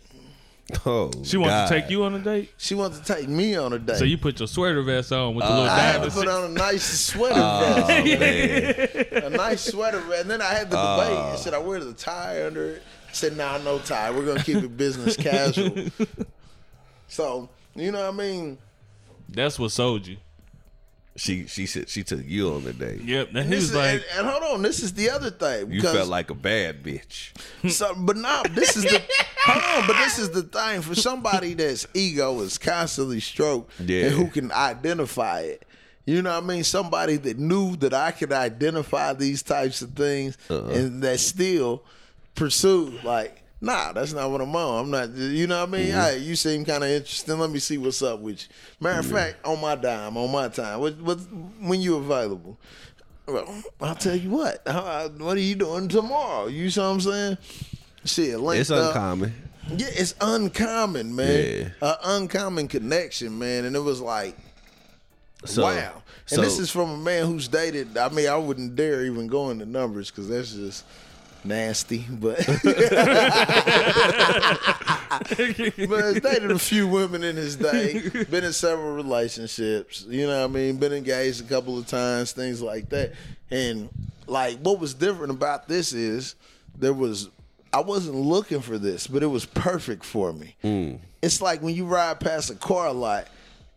Oh, She wants God. to take you on a date. She wants to take me on a date. So you put your sweater vest on with the uh, little I had to put on a nice sweater Oh vest, man, a nice sweater vest, and then I had the debate. Uh. said I wear the tie under it? I said, "Nah, no tie. We're gonna keep it business casual." so you know what I mean? That's what sold you. she she said she took you on the date. Yep. And he was is, like, and, and hold on, this is the other thing. You felt like a bad bitch. So, but now this is the hold on, but this is the thing for somebody that's ego is constantly stroked Yeah. and who can identify it. You know what I mean? Somebody that knew that I could identify these types of things Uh-huh. and that still pursued like, nah, that's not what I'm on. I'm not. You know what I mean? Mm-hmm. You seem kind of interesting. Let me see what's up with you. Matter of fact, on my dime, on my time, what, what when you available? Well, I'll tell you what. How- What are you doing tomorrow? You see what I'm saying? Shit, linked It's up. uncommon. Yeah, it's uncommon, man. Yeah. An uncommon connection, man. And it was like, So, wow. And so- this is from a man who's dated. I mean, I wouldn't dare even go into numbers because that's just nasty. But but dated a few women in his day. Been in several relationships. You know what I mean? Been engaged a couple of times, things like that. And like, what was different about this is there was. I wasn't looking for this, but it was perfect for me. Hmm. It's like when you ride past a car lot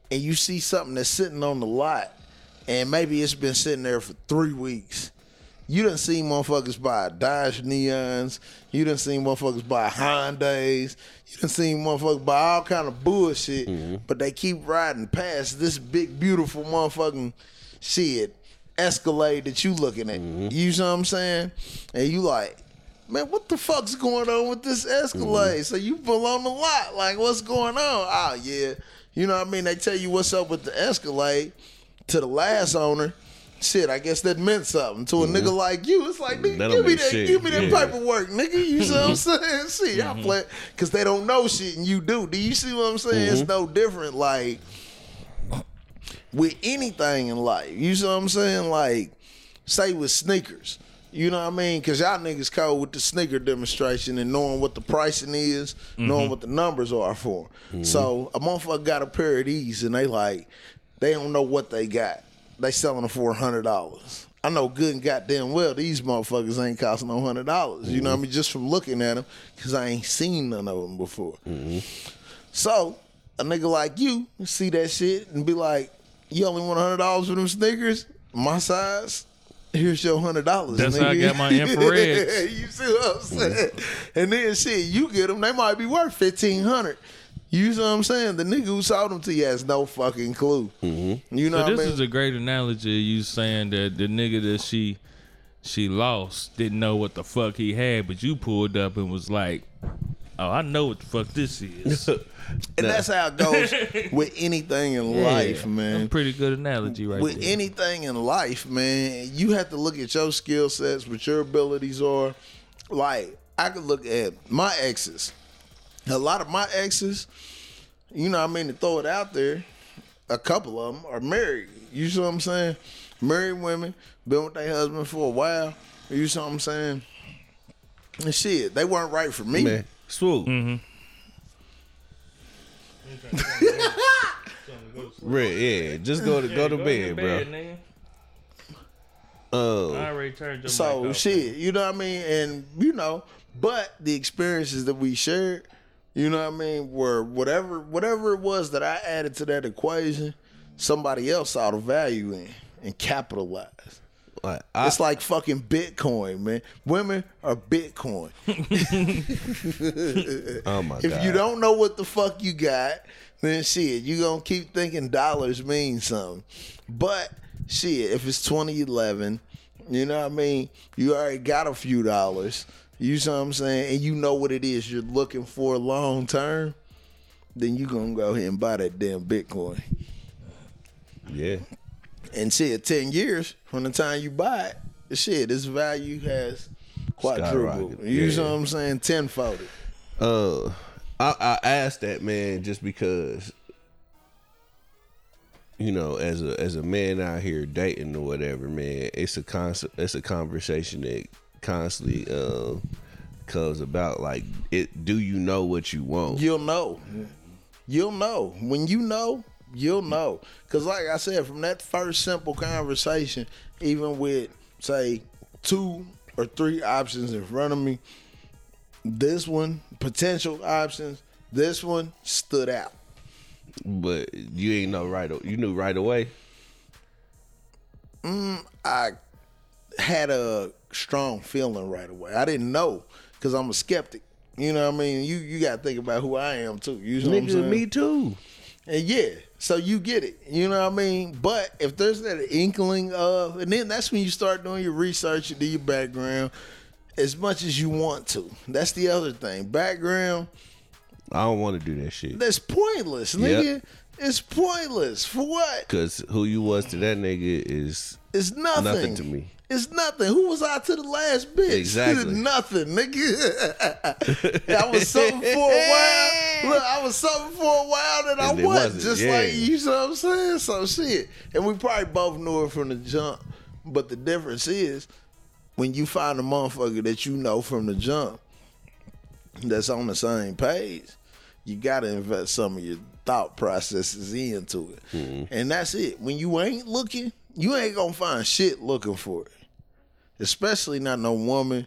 and you see something that's sitting on the lot, and maybe it's been sitting there for three weeks. You didn't see motherfuckers buy Dodge Neons. You didn't see motherfuckers buy Hondas. You didn't see motherfuckers buy all kind of bullshit. Mm-hmm. But they keep riding past this big, beautiful motherfucking shit Escalade that you looking at. Mm-hmm. You know what I'm saying? And you like, man, what the fuck's going on with this Escalade? Mm-hmm. So you pull on the lot, like, what's going on? Oh yeah, you know what I mean? They tell you what's up with the Escalade to the last owner. Shit, I guess that meant something to a mm-hmm. nigga like you. It's like, nigga, give me that, shit. give me that Yeah. paperwork, nigga. You see what I'm mm-hmm. saying? See, y'all mm-hmm. play because they don't know shit and you do. Do you see what I'm saying? It's no different. Like with anything in life, you see what I'm saying? Like say with sneakers. You know what I mean? Cause y'all niggas cold with the sneaker demonstration and knowing what the pricing is, knowing what the numbers are for. 'em. So a motherfucker got a pair of these and they like, they don't know what they got. They selling them for hundred dollars. I know good and goddamn well these motherfuckers ain't costing no hundred dollars. You know what I mean? Just from looking at them, cause I ain't seen none of them before. So a nigga like you see that shit and be like, "You only want hundred dollars for them sneakers? My size? Here's your hundred dollars." That's how I got my infrareds. you see what I'm saying? And then shit, you get them, they might be worth fifteen hundred. You see what I'm saying? The nigga who sold them to you has no fucking clue. Mm-hmm. You know So what I this mean? is a great analogy. You saying that the nigga that she she lost didn't know what the fuck he had, but you pulled up and was like, "Oh, I know what the fuck this is." and that's how it goes with anything in life, Yeah, man. A pretty good analogy, right there. with there. anything in life, man, you have to look at your skill sets, what your abilities are. Like, I could look at my exes. A lot of my exes, you know I mean, to throw it out there, a couple of them are married. You see what I'm saying? Married women, been with their husband for a while. You see what I'm saying? And shit, they weren't right for me. Man, swoop. Mm-hmm. Red, yeah, just go to go to bed, bro. nigga. Uh, I already turned your So shit, you know what I mean? And you know, but the experiences that we shared, you know what I mean, Where whatever whatever it was that I added to that equation, somebody else saw the value in and capitalized. like, I, It's like fucking Bitcoin, man. Women are Bitcoin. oh my If god, you don't know what the fuck you got, then shit, you gonna keep thinking dollars mean something. But shit, if it's 2011, you know what I mean? You already got a few dollars. You see what I'm saying? And you know what it is you're looking for long term, then you gonna go ahead and buy that damn Bitcoin. yeah, And shit, 10 years from the time you buy it, shit, its value has quadrupled. You see yeah. what I'm saying? Tenfold. uh, I, I asked that man just because, you know, as a as a man out here dating or whatever, man, it's a constant, it's a conversation that constantly uh, comes about. Like, it, do you know what you want? You'll know. You'll know. When you know, you'll know. Cause like I said, from that first simple conversation, even with say two or three options in front of me, this one, potential options, this one stood out. But you ain't know right. You knew right away. I had a strong feeling right away. I didn't know because I'm a skeptic. You know what I mean? You you gotta think about who I am too. You know what I'm Nigga, me too. And yeah, so you get it. You know what I mean? But if there's that inkling of, and then that's when you start doing your research, you do your background as much as you want to. That's the other thing. Background, I don't want to do that shit. that's pointless, nigga. It's pointless. For what? Cause who you was to that nigga is It's nothing. nothing to me. It's nothing. Who was I to the last bitch? Exactly. nothing, nigga. I was something for a while. Look, I was something for a while that I And wasn't. wasn't, Just yeah. like you know what I'm saying? So shit. And we probably both knew it from the jump. But the difference is when you find a motherfucker that you know from the jump that's on the same page, you gotta invest some of your thought processes into it. Mm-hmm. And that's it. When you ain't looking, you ain't gonna find shit looking for it. Especially not no woman.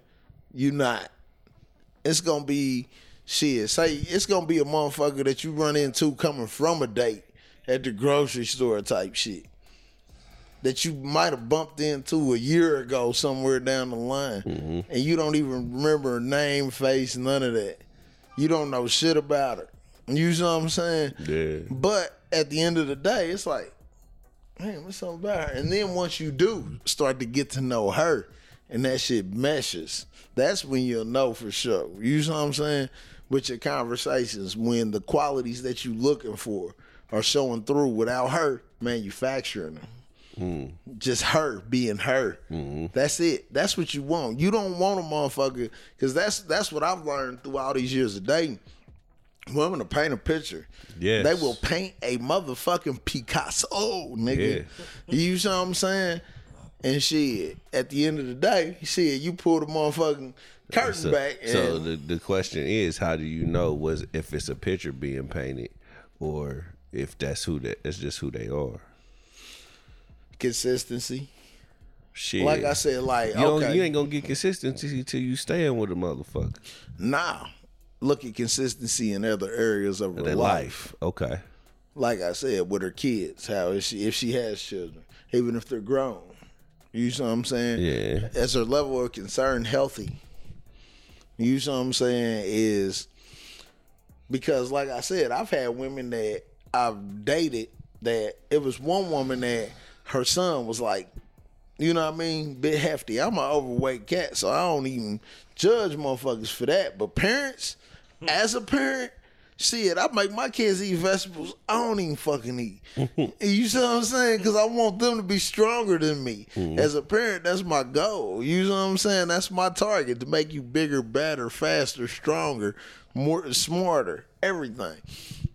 You not. It's gonna be shit. Say it's gonna be a motherfucker that you run into coming from a date at the grocery store type shit. That you might have bumped into a year ago somewhere down the line. Mm-hmm. And you don't even remember her name, face, none of that. You don't know shit about her. You know what I'm saying? Yeah. But at the end of the day, it's like, man, what's something about her? And then once you do start to get to know her and that shit meshes, that's when you'll know for sure. You see what I'm saying? With your conversations, when the qualities that you looking for are showing through without her manufacturing them. Mm. Just her being her. Mm-hmm. That's it. That's what you want. You don't want a motherfucker because that's that's what I've learned through all these years of dating. Women to paint a picture. Yes. They will paint a motherfucking Picasso, nigga. You see what I'm saying? And shit, at the end of the day, shit, you pull the motherfucking curtain So, back. And so the the question is, how do you know was if it's a picture being painted, or if that's who that that's just who they are? consistency. Shit. Like I said, like you, okay, you ain't gonna get consistency till you staying with a motherfucker. nah. Look at consistency in other areas of her life. life. Okay. Like I said, with her kids, how if she if she has children, even if they're grown, you see what I'm saying? Yeah. As her level of concern healthy, you see what I'm saying is because, like I said, I've had women that I've dated that it was one woman that her son was like, you know what I mean, bit hefty. I'm an overweight cat, so I don't even judge motherfuckers for that. But parents, as a parent, shit, I make my kids eat vegetables. I don't even fucking eat. you see what I'm saying? Because I want them to be stronger than me. Mm-hmm. As a parent, that's my goal. You see what I'm saying? That's my target to make you bigger, better, faster, stronger, more smarter, everything.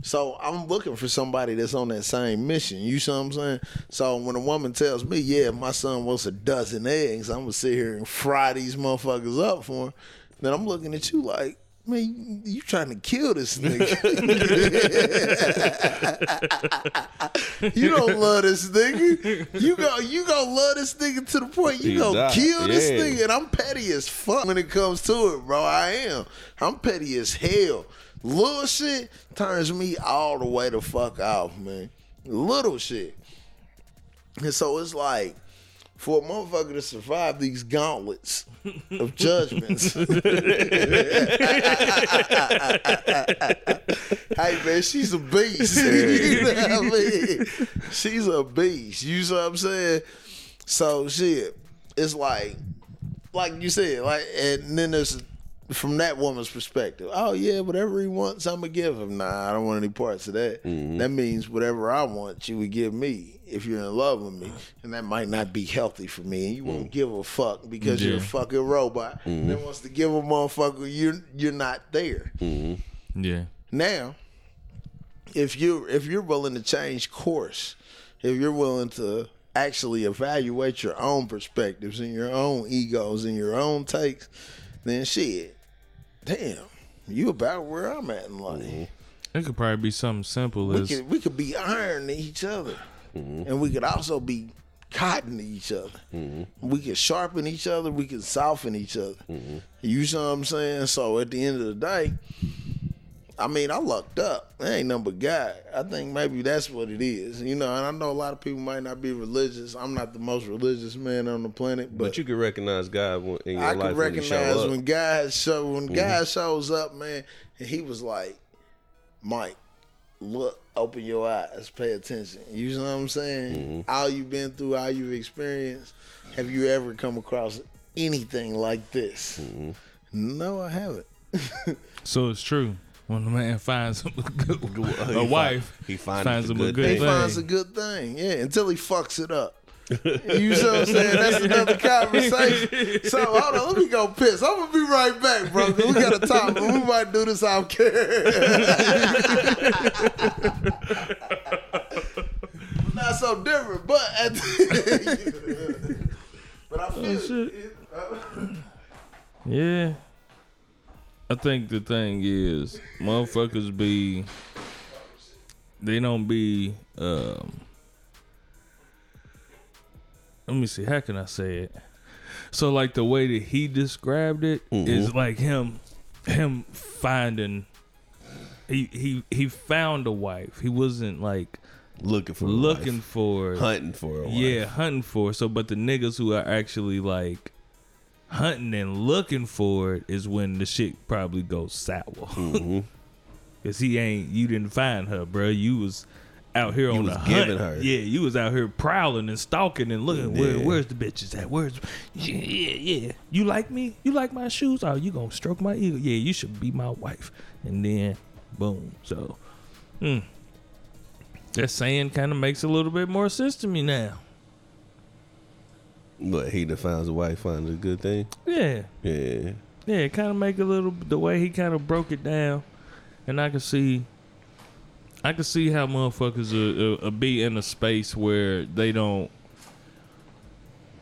So I'm looking for somebody that's on that same mission. You see what I'm saying? So when a woman tells me, "Yeah, my son wants a dozen eggs," I'm gonna sit here and fry these motherfuckers up for him. Then I'm looking at you like, man, you trying to kill this nigga. you don't love this nigga. You go, you gonna love this nigga to the point you gonna kill this yeah. nigga. And I'm petty as fuck when it comes to it, bro. I am. I'm petty as hell. Little shit turns me all the way the fuck off, man. Little shit. And so it's like, for a motherfucker to survive these gauntlets of judgments. hey man, she's a beast. you know what I mean? She's a beast. You know what I'm saying? So shit, it's like, like you said, like, and then there's from that woman's perspective. Oh yeah, whatever he wants, I'm gonna give him. Nah, I don't want any parts of that. Mm-hmm. That means whatever I want, you would give me if you're in love with me, mm. and that might not be healthy for me. And you won't mm. give a fuck because you're a fucking robot mm-hmm. that wants to give a motherfucker. You're you're not there mm-hmm. Yeah. now. If you if you're willing to change course, if you're willing to actually evaluate your own perspectives and your own egos and your own takes, then shit, damn, you about where I'm at in life. Mm-hmm. It could probably be something simple We as could we could be iron to each other, Mm-hmm. and we could also be cotton to each other. Mm-hmm. We could sharpen each other. We could soften each other. Mm-hmm. You see what I'm saying? So at the end of the day, I mean, I lucked up. I ain't nothing but God. I think maybe that's what it is. You know, and I know a lot of people might not be religious. I'm not the most religious man on the planet, but, But you can recognize God in your I life can when he show recognize. Mm-hmm. when God show when God shows up, man, and he was like, Mike, look, open your eyes, pay attention. You know what I'm saying? Mm-hmm. All you've been through, all you've experienced. Have you ever come across anything like this? Mm-hmm. No, I haven't. so it's true. When a man finds a, good, He a find- wife, he finds finds the him a good good thing. He finds a good thing, yeah, until he fucks it up. You know what I'm saying? That's another conversation. So hold on, let me go piss. I'm gonna be right back, bro. We got a time. We might do this off camera. Not so different, but at the, but I feel shit. it. Uh, Yeah. I think the thing is, motherfuckers be, they don't be, um, let me see, how can I say it? So, like, the way that he described it is like him, him finding, he, he, he found a wife. He wasn't like looking for a looking wife. for, hunting for a wife. yeah, hunting for. it. So, but the niggas who are actually like hunting and looking for it is when the shit probably goes sour. Mm-hmm. Cause he ain't, you didn't find her, bro. You was out here on was the giving hunt. her. Yeah, you was out here prowling and stalking and looking. Where, where's the bitches at? Where's yeah, yeah, yeah. You like me? You like my shoes? Oh, you gonna stroke my ego? Yeah, you should be my wife. And then, boom. So, hmm. That saying kind of makes a little bit more sense to me now. But he defines a wife finds a good thing. Yeah, Yeah. yeah. It kind of make a little the way he kind of broke it down, and I can see, I can see how motherfuckers will, will, will be in a space where they don't,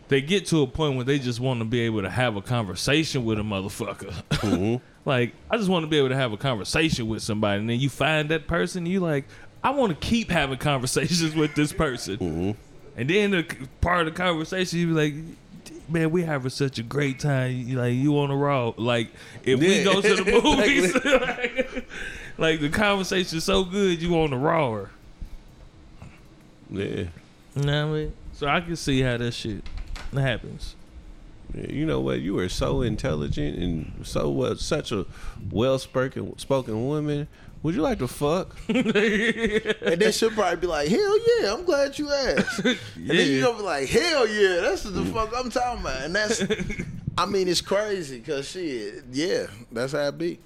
they get to a point where they just want to be able to have a conversation with a motherfucker. Mm-hmm. like, I just want to be able to have a conversation with somebody, and then you find that person, you like, I want to keep having conversations with this person. Mm-hmm. And then the part of the conversation, you be like, man, we having such a great time. You like, you on the road. Like, if we go to the movies, like, like, the conversation's so good, you on the raw. Yeah. You know what I mean? So I can see how that shit happens. Yeah, You know what? You are so intelligent and so what? Such a well spoken spoken woman. Would you like to fuck? And then she'll probably be like, hell yeah, I'm glad you asked. And then you gonna be like, hell yeah, that's what the mm. fuck I'm talking about. And that's, I mean, it's crazy because shit, yeah, that's how it be.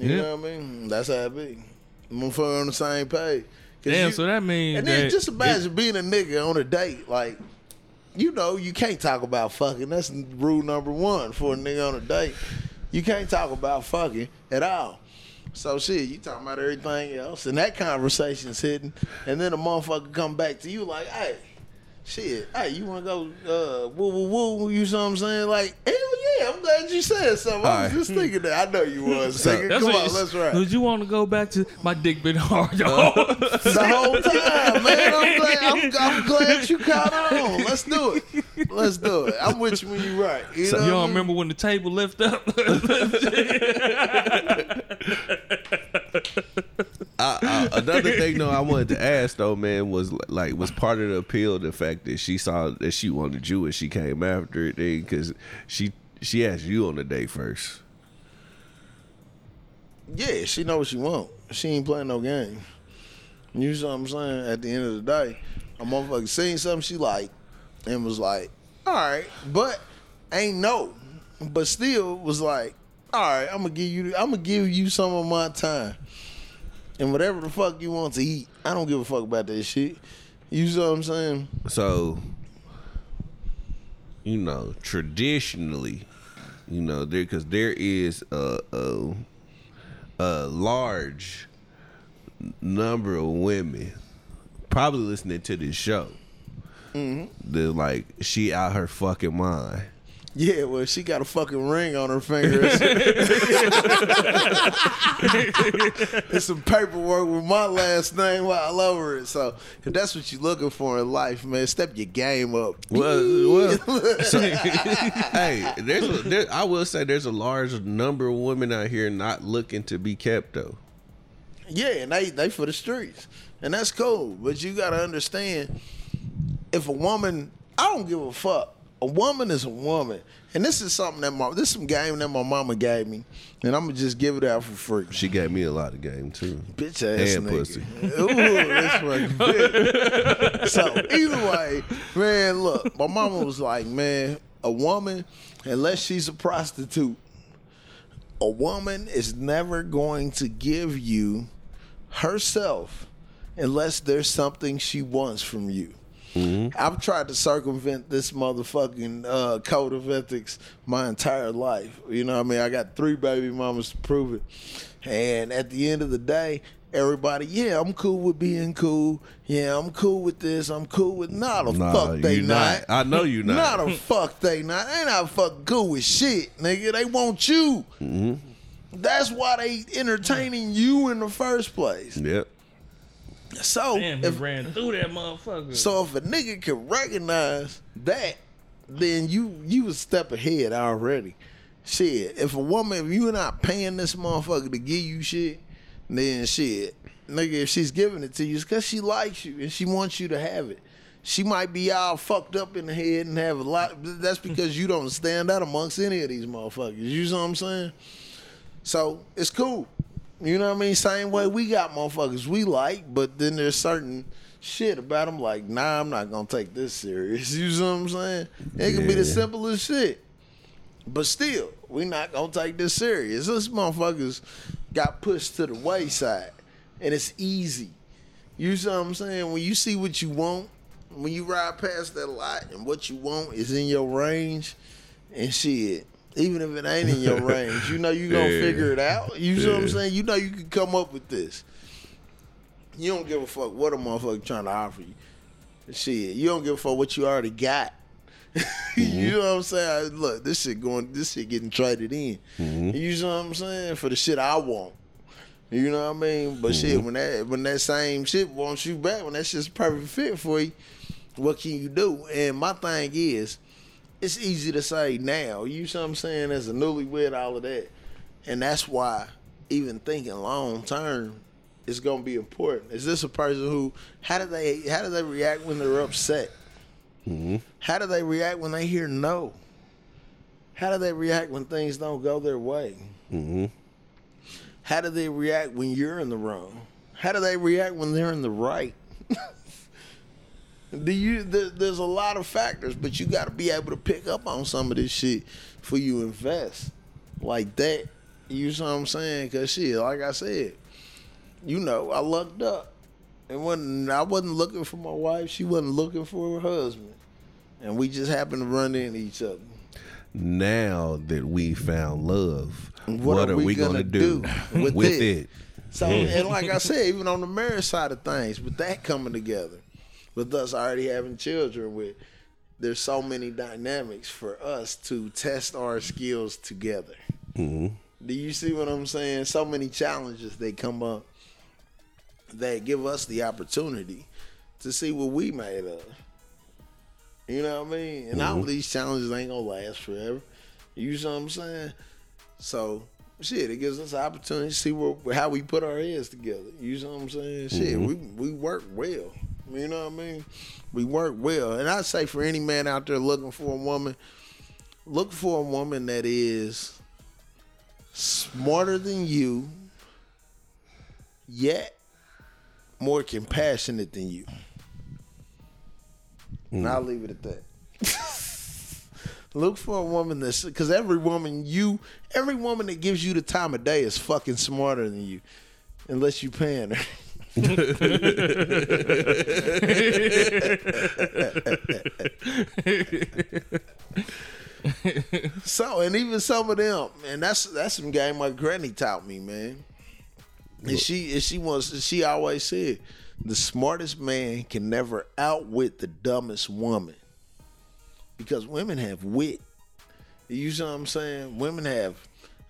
You Yeah. know what I mean? That's how it be. Motherfucker on the same page. Damn, you- so that means And then that just imagine being a nigga on a date, like, you know, you can't talk about fucking. That's rule number one for a nigga on a date. You can't talk about fucking at all. So shit, you talking about everything else, and that conversation's hitting, and then a motherfucker come back to you like, hey, shit, hey, you wanna go uh woo woo woo, you know what I'm saying? Like, hell yeah, I'm glad you said something. I was Alright. just thinking that. I know you was. So- nigga. Come on, you- let's ride. Would you want to go back to my dick been hard, Uh, y'all? the whole time, man. I'm glad, I'm, I'm glad you caught on. Let's do it. Let's do it. I'm with you when you right. You So know you what I don't mean? remember when the table lift up? Another thing though I wanted to ask though, man, was like was part of the appeal the fact that she saw that she wanted you and she came after it then because she she asked you on the date first. Yeah, she know what she want. She ain't playing no game. You know what I'm saying? At the end of the day, a motherfucker seen something she like and was like, all right, but ain't no. But still was like, all right, I'm gonna give you I'm gonna give you some of my time. And whatever the fuck you want to eat, I don't give a fuck about that shit. You see what I'm saying? So, you know, traditionally, you know, there because there is a, a a large number of women probably listening to this show. Mm-hmm. They're like, she out her fucking mind. Yeah, well, she got a fucking ring on her finger. It's some paperwork with my last name all over it. So if that's what you're looking for in life, man, step your game up. Well, well, so, hey, there's a, there, I will say there's a large number of women out here not looking to be kept though. Yeah, and they they for the streets, and that's cool. But you gotta understand, if a woman, I don't give a fuck. A woman is a woman, and this is something that my this is some game that my mama gave me, and I'm gonna just give it out for free. She gave me a lot of game too. Bitch ass And nigga. pussy. Ooh, that's fucking bitch. So either way, man, look, my mama was like, man, a woman, unless she's a prostitute, a woman is never going to give you herself unless there's something she wants from you. I've tried to circumvent this motherfucking uh, code of ethics my entire life. You know what I mean? I got three baby mamas to prove it. And at the end of the day, everybody, yeah, I'm cool with being cool. Yeah, I'm cool with this. I'm cool with not a Nah, fuck they not. not. I know you not. Not a fuck they not. They not fucking cool with shit, nigga. They want you. Mm-hmm. That's why they entertaining you in the first place. Yep. So Damn, if ran through that motherfucker. so if a nigga can recognize that, then you you a step ahead already. Shit, if a woman, if you're not paying this motherfucker to give you shit, then shit, nigga, if she's giving it to you, it's because she likes you and she wants you to have it. She might be all fucked up in the head and have a lot. That's because you don't stand out amongst any of these motherfuckers. You know what I'm saying? So it's cool. You know what I mean? Same way we got motherfuckers we like, but then there's certain shit about them like, nah, I'm not gonna take this serious. You know what I'm saying? It can be the simplest shit. But still, we not gonna take this serious. This motherfuckers got pushed to the wayside. And it's easy. You see what I'm saying? When you see what you want, when you ride past that lot and what you want is in your range and shit. Even if it ain't in your range, you know you gonna Yeah. figure it out. You see what I'm saying? You know you can come up with this. You don't give a fuck what a motherfucker trying to offer you. Shit, you don't give a fuck what you already got. you mm-hmm. know what I'm saying? Look, this shit going, this shit getting traded in. Mm-hmm. You know what I'm saying? For the shit I want. You know what I mean? But shit, mm-hmm. when that when that same shit wants you back, when that shit's a perfect fit for you, what can you do? And my thing is, it's easy to say now. You know what I'm saying? As a newlywed, all of that, and that's why even thinking long term is gonna be important. Is this a person who? How do they? How do they react when they're upset? Mm-hmm. How do they react when they hear no? How do they react when things don't go their way? Mm-hmm. How do they react when you're in the wrong? How do they react when they're in the right? Do you? There, there's a lot of factors, but you got to be able to pick up on some of this shit for you invest like that. You know what I'm saying? Cause shit, like I said, you know, I lucked up, and when I wasn't looking for my wife, she wasn't looking for her husband, and we just happened to run into each other. Now that we found love, what, What are, are we, we gonna, gonna do, do with, with it? it? So, and like I said, even on the marriage side of things, with that coming together, with us already having children, with there's so many dynamics for us to test our skills together. Mm-hmm. Do you see what I'm saying? So many challenges that come up that give us the opportunity to see what we made of. You know what I mean? And all mm-hmm. these challenges ain't gonna last forever. You see what I'm saying? So shit, it gives us an opportunity to see where, how we put our heads together. You know what I'm saying? Shit, mm-hmm. we we work well. You know what I mean? We work well, and I say for any man out there looking for a woman, look for a woman that is smarter than you, yet more compassionate than you. And I'll mm. leave it at that. Look for a woman that's because every woman you, every woman that gives you the time of day is fucking smarter than you, unless you paying her. so and even some of them, and that's that's some game my granny taught me, man. And she and she wants she always said, the smartest man can never outwit the dumbest woman. Because women have wit. You see what I'm saying? Women have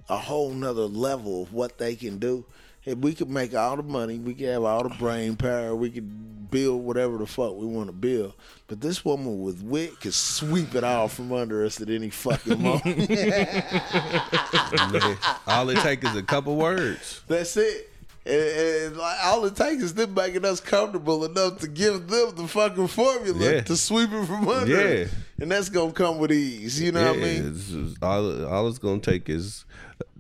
a whole nother level of what they can do. If we could make all the money, we could have all the brain power, we could build whatever the fuck we want to build. But this woman with wit could sweep it all from under us at any fucking moment. All it takes is a couple words. That's it. And, and like all it takes is them making us comfortable enough to give them the fucking formula Yeah. to sweep it from under. Yeah. us. And that's gonna come with ease. You know yeah, what I mean? it's just- all, all it's gonna take is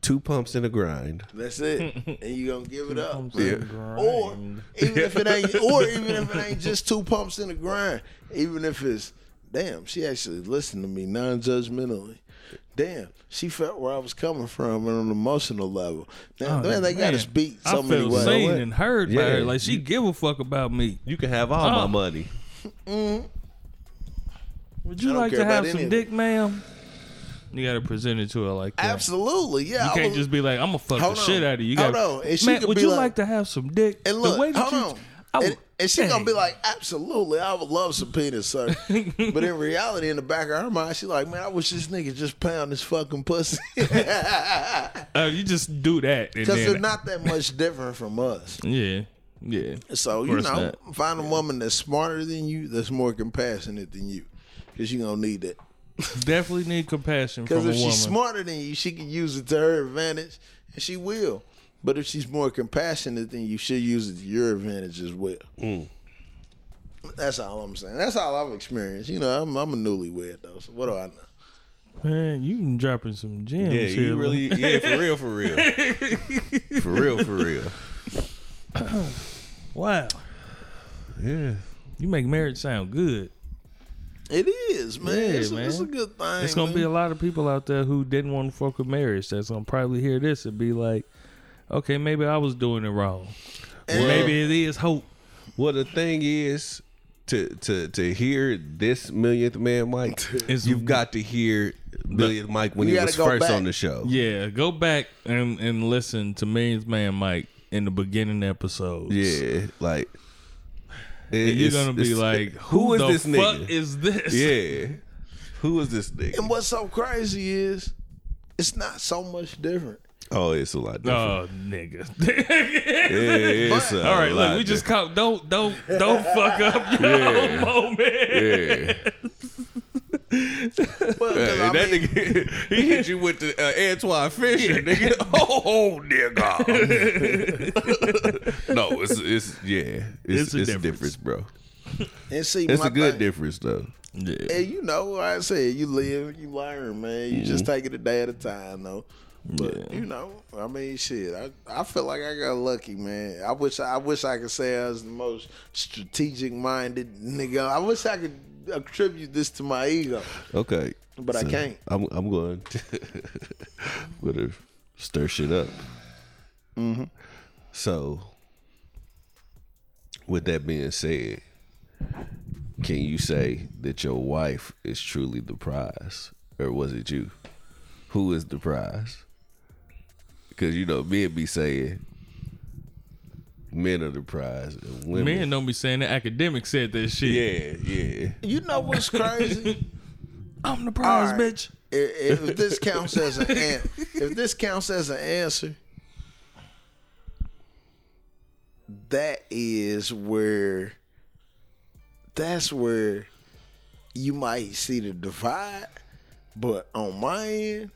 two pumps and a grind. That's it. and you gonna give it up. Yeah. Or even if it ain't or even if it ain't just two pumps in the grind, even if it's damn, she actually listened to me non-judgmentally. Damn, she felt where I was coming from on an emotional level. Now, oh, man, they got us beat so Oh, I many feel ways. seen and heard by Yeah. her. Like she give a fuck about me. You can have all Oh. my money. Mm-hmm. Would you like to have some dick, ma'am? You gotta present it to her like that. Absolutely, yeah. You can't was- just be like, "I'm gonna fuck the Hold shit out of you." you Hold gotta, on. And she Man, would you like- like, to have some dick? And look, the way that hold you, on. I would, and, and she gonna be like, absolutely, I would love some penis, sir. but in reality, in the back of her mind, she like, man, I wish this nigga just pound this fucking pussy. Uh, you just do that, Because they're not that much different from us. yeah, yeah. So, you know, not. find a woman that's smarter than you, that's more compassionate than you. Because you're to need that. Definitely need compassion Because from a if woman. she's smarter than you, she can use it to her advantage, and she will. But if she's more compassionate than you, she'll use it to your advantage as well. Mm. That's all I'm saying. That's all I've experienced. You know, I'm, I'm a newlywed though. So what do I know? Man, you been dropping some gems Yeah, here. you really, yeah, for real, for real, for real, for real. wow. Yeah, You make marriage sound good. It is, man. Yeah, it's, man. it's a good thing. It's gonna be a lot of people out there who didn't want to fuck with marriage that's gonna probably hear this and be like, okay, maybe I was doing it wrong. And- maybe it is hope. Well, the thing is, to to to hear this millionth man Mike, Is- you've got to hear millionth Mike when he was first back. on the show. Yeah, go back and, and listen to Millionth Man Mike in the beginning episodes. Yeah, like And you're gonna be like, who, who is the this fuck nigga? is this? yeah, Who is this nigga? And what's so crazy is it's not so much different. Oh, it's a lot different. Oh, nigga. Yeah, it's a All right, lot look, we just caught. Don't, don't, don't fuck up your Yeah. moment. Yeah. Well, 'cause Hey, that mean, nigga, he hit you with the uh, Antwone Fisher, nigga. Oh, nigga. no, it's it's yeah, it's, It's a it's a difference. difference, bro. and see, It's my a good thing- difference though. Yeah. And you know, like I said, you live, you learn, man. You just take it a day at a time, though. But you know, I mean, shit. I, I feel like I got lucky, man. I wish I wish I could say I was the most strategic minded nigga. I wish I could attribute this to my ego, Okay, but I can't. I'm I'm going to gonna stir shit up. Mm-hmm. So, with that being said, can you say that your wife is truly the prize, or was it you? Who is the prize? Because you know, men be saying men are the prize, women. Men don't be saying that. Academics said that shit. yeah, yeah. You know what's crazy? I'm the prize, All right. bitch. if, if this counts as an an- if this counts as an answer, that is where that's where you might see the divide. But on my end,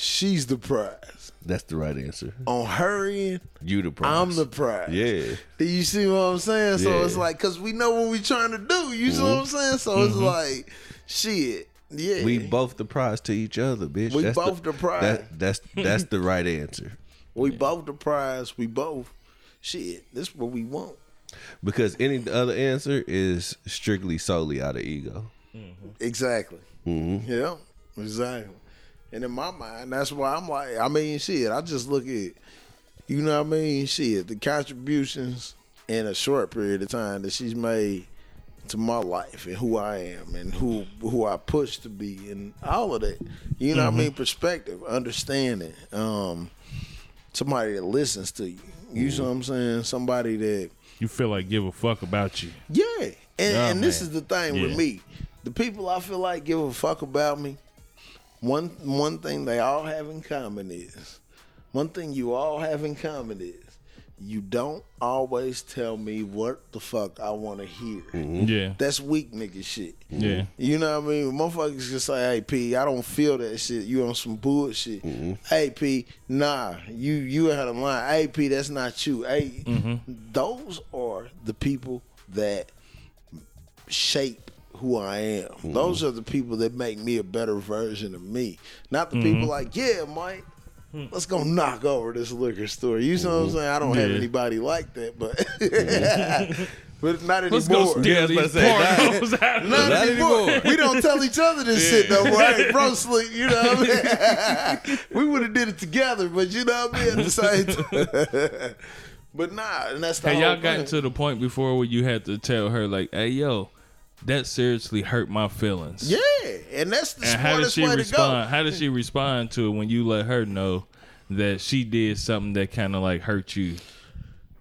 she's the prize. That's the right answer. On her end, You the prize. I'm the prize. Yeah. Do you see what I'm saying? So Yeah. it's like, cause we know what we're trying to do. You see what I'm saying? So it's like, shit. Yeah. Mm-hmm. We both the prize to each other, bitch. We both the prize. That, that's that's the right answer. We both the prize. We both. Shit, this is what we want. Because any other answer is strictly solely out of ego. Exactly. Mm-hmm. Yeah, exactly. And in my mind, that's why I'm like, I mean, shit, I just look at, you know what I mean? Shit, the contributions in a short period of time that she's made to my life and who I am and who who I push to be and all of that. You know what I mean? Perspective, understanding. Um, somebody that listens to you. You see what I'm saying? Somebody that You feel like give a fuck about you. Yeah, and, Yeah, and this is the thing Yeah. with me. The people I feel like give a fuck about me. One one thing they all have in common is one thing you all have in common is you don't always tell me what the fuck I want to hear. Mm-hmm. Yeah. That's weak nigga shit. Yeah. You know what I mean? Motherfuckers just say, "Hey P, I don't feel that shit. You on some bullshit." Mm-hmm. Hey P, nah, you you out of line. Hey P, that's not you. Hey, mm-hmm. those are the people that shape who I am. Mm-hmm. Those are the people that make me a better version of me. Not the people mm-hmm. like, yeah, Mike. Hmm. Let's go knock over this liquor store. You know what I'm mm-hmm. saying? I don't have anybody like that, but but not anymore. Let's go steal Yeah, I was these about say, pornos out Not Not anymore. anymore. We don't tell each other this shit no more. Hey, bro, sleep. You know what I mean? we would have did it together, but you know what I mean. At the same time. but nah, and that's the Have whole y'all thing. gotten to the point before where you had to tell her like, "Hey, yo, that seriously hurt my feelings." Yeah, and that's the And how did smartest she way to respond? How did she respond to it when you let her know that she did something that kind of like hurt you?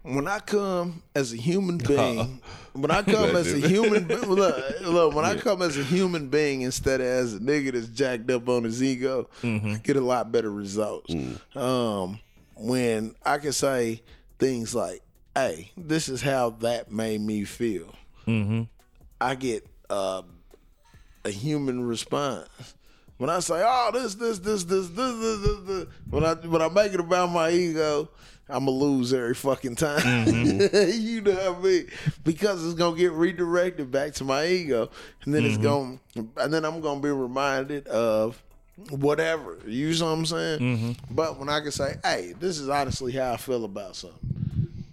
When I come as a human being, when I come as a human, be- look, look, when I come as a human being instead of as a nigga that's jacked up on his ego, mm-hmm. I get a lot better results. Mm. Um, when I can say things like, "Hey, this is how that made me feel," mm-hmm. I get uh, a human response. When I say, "Oh, this, this, this, this, this, this, this,", this when I when I make it about my ego, I'm gonna lose every fucking time. Mm-hmm. you know what I mean? Because it's gonna get redirected back to my ego, and then mm-hmm. it's gonna, and then I'm gonna be reminded of whatever. You know what I'm saying? Mm-hmm. But when I can say, "Hey, this is honestly how I feel about something,"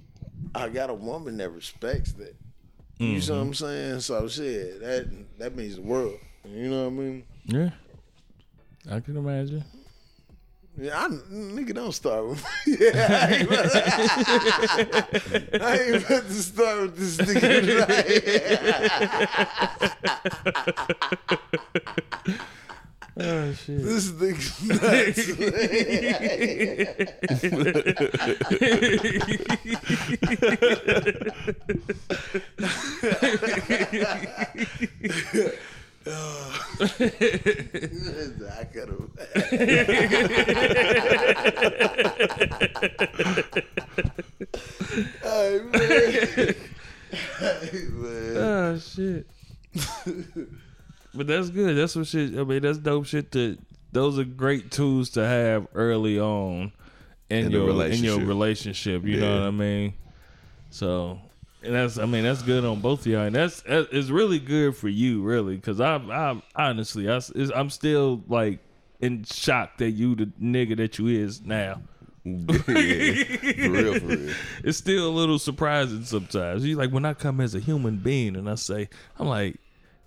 I got a woman that respects that. You know what mm-hmm. I'm saying? So shit, that that means the world. You know what I mean? Yeah, I can imagine. Yeah, I, nigga, don't start with me. Yeah, I ain't about, I ain't about to start with this nigga tonight. Oh shit! This nigga nuts. I could have. hey man. hey man. Oh shit. but that's good. That's what shit. I mean, that's dope shit. To those are great tools to have early on in, In your in your relationship. You know what I mean? So, and that's I mean that's good on both of y'all, and that's it's really good for you, really, because I I honestly I I'm still like in shock that you the nigga that you is now. yeah, for real, for real. It's still a little surprising sometimes. You like when I come as a human being and I say, I'm like,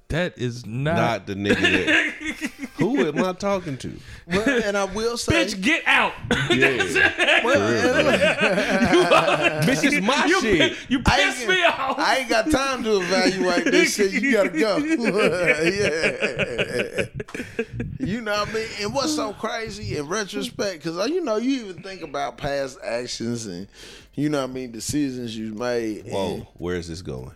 that is not, Not the nigga that. Who am I talking to? Well, and I will say, bitch, get out. Yeah, uh, bitch, it's my you, shit. you I ain't piss me off. I ain't got time to evaluate this shit. You gotta go. yeah. You know what I mean? And what's so crazy in retrospect, because uh, you know, you even think about past actions and you know what I mean, decisions you made. and Whoa, where is this going?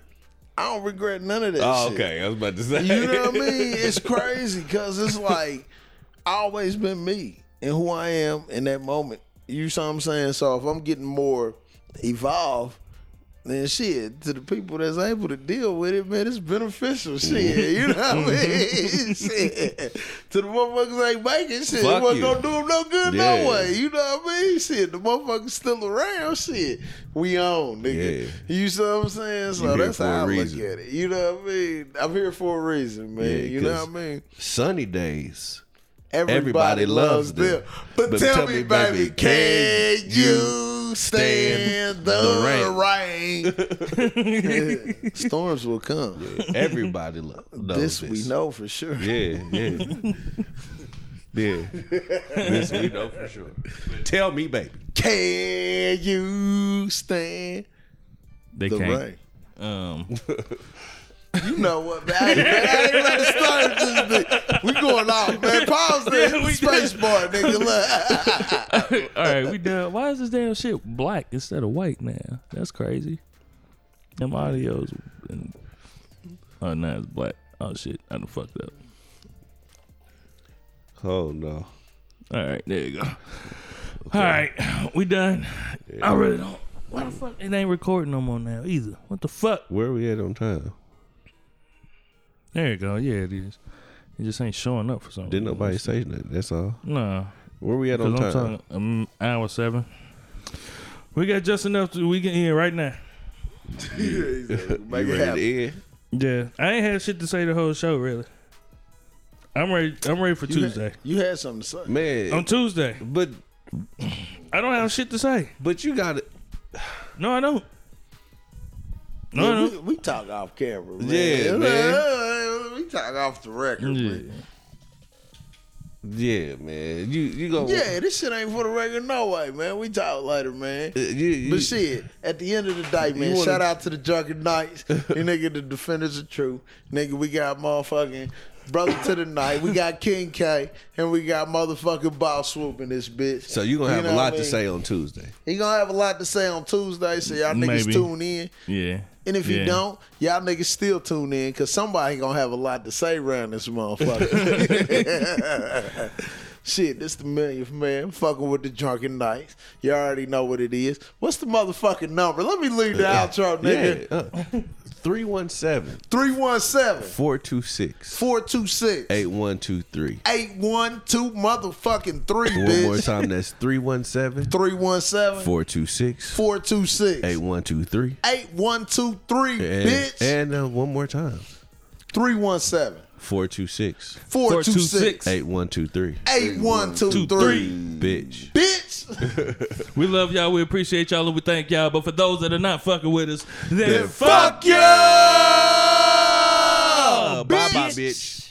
I don't regret none of that Oh, shit. okay. I was about to say. You know what I mean? It's crazy because it's like I always been me and who I am in that moment. You see what I'm saying? So if I'm getting more evolved, then shit to the people that's able to deal with it, man, it's beneficial. Shit, you know what I mm-hmm. mean? shit. To the motherfuckers ain't making shit, Fuck it wasn't you. gonna do them no good Yeah. no way. You know what I mean? Shit, the motherfuckers still around. Shit, we on, nigga. You see what I'm saying? So that's how I reason. look at it. You know what I mean? I'm here for a reason, man. Yeah, you know what I mean? Sunny days. Everybody, everybody loves them. them. But, tell, me, baby, can you stand the rain? Storms will come. Everybody lo- knows This we know for sure. Yeah, yeah. yeah. This we know for sure. Tell me, baby. Can you stand they the can't. rain? Um, You know what, man? I ain't, man, I ain't ready to start this bitch. We going off, man. Pause this. Yeah, we Space bar, nigga. Look. all right, we done. Why is this damn shit black instead of white now? That's crazy. Them audios. And, oh, now it's black. Oh shit, I done fucked up. Oh no. All right, there you go. All right, we done. I really don't. Why the fuck it ain't recording no more now either? What the fuck? Where we at on time? There you go. Yeah, it is. It just ain't showing up for some. Didn't reason. nobody say nothing. That's all. Nah, Where we at on because I'm time? talking um, hour seven. We got just enough to we can end right now. Make You it ready happen. to end? Yeah, I ain't had shit to say the whole show really. I'm ready. I'm ready for You had- Tuesday. You had something to say. Man, On Tuesday, but I don't have shit to say. but you got it. No, I don't. No, Yeah, I we, we talk off camera, man. Yeah, man. We talk off the record, Yeah. man. Yeah, man. You you go. Yeah, this shit ain't for the record, no way, man. We talk later, man. Uh, you, you, But shit, at the end of the day, man, wanna- shout out to the Drunken Knights. you nigga, the defenders of truth. Nigga, we got motherfucking Brother to the Night. We got King K. And we got motherfucking Boss Swoop in this bitch. So you gonna have know a lot I to say on Tuesday. He gonna have a lot to say on Tuesday, so y'all niggas tune in. Yeah. And if Yeah. you don't, y'all niggas still tune in because somebody gonna have a lot to say around this motherfucker. Shit, this the millionth man fucking with the drunken knights. You already know what it is. What's the motherfucking number? Let me leave the outro, nigga. Yeah. Uh, 317 317 426 426 8123. 812 motherfucking 3, One bitch. more time, that's 317 317 426 426 8123. 8123, And, bitch. and uh, one more time 317 426 426 8123. 8123. Bitch. Bitch. We love y'all. We appreciate y'all, and we thank y'all. But for those that are not fucking with us, then Fuck you! Bye bye, bitch.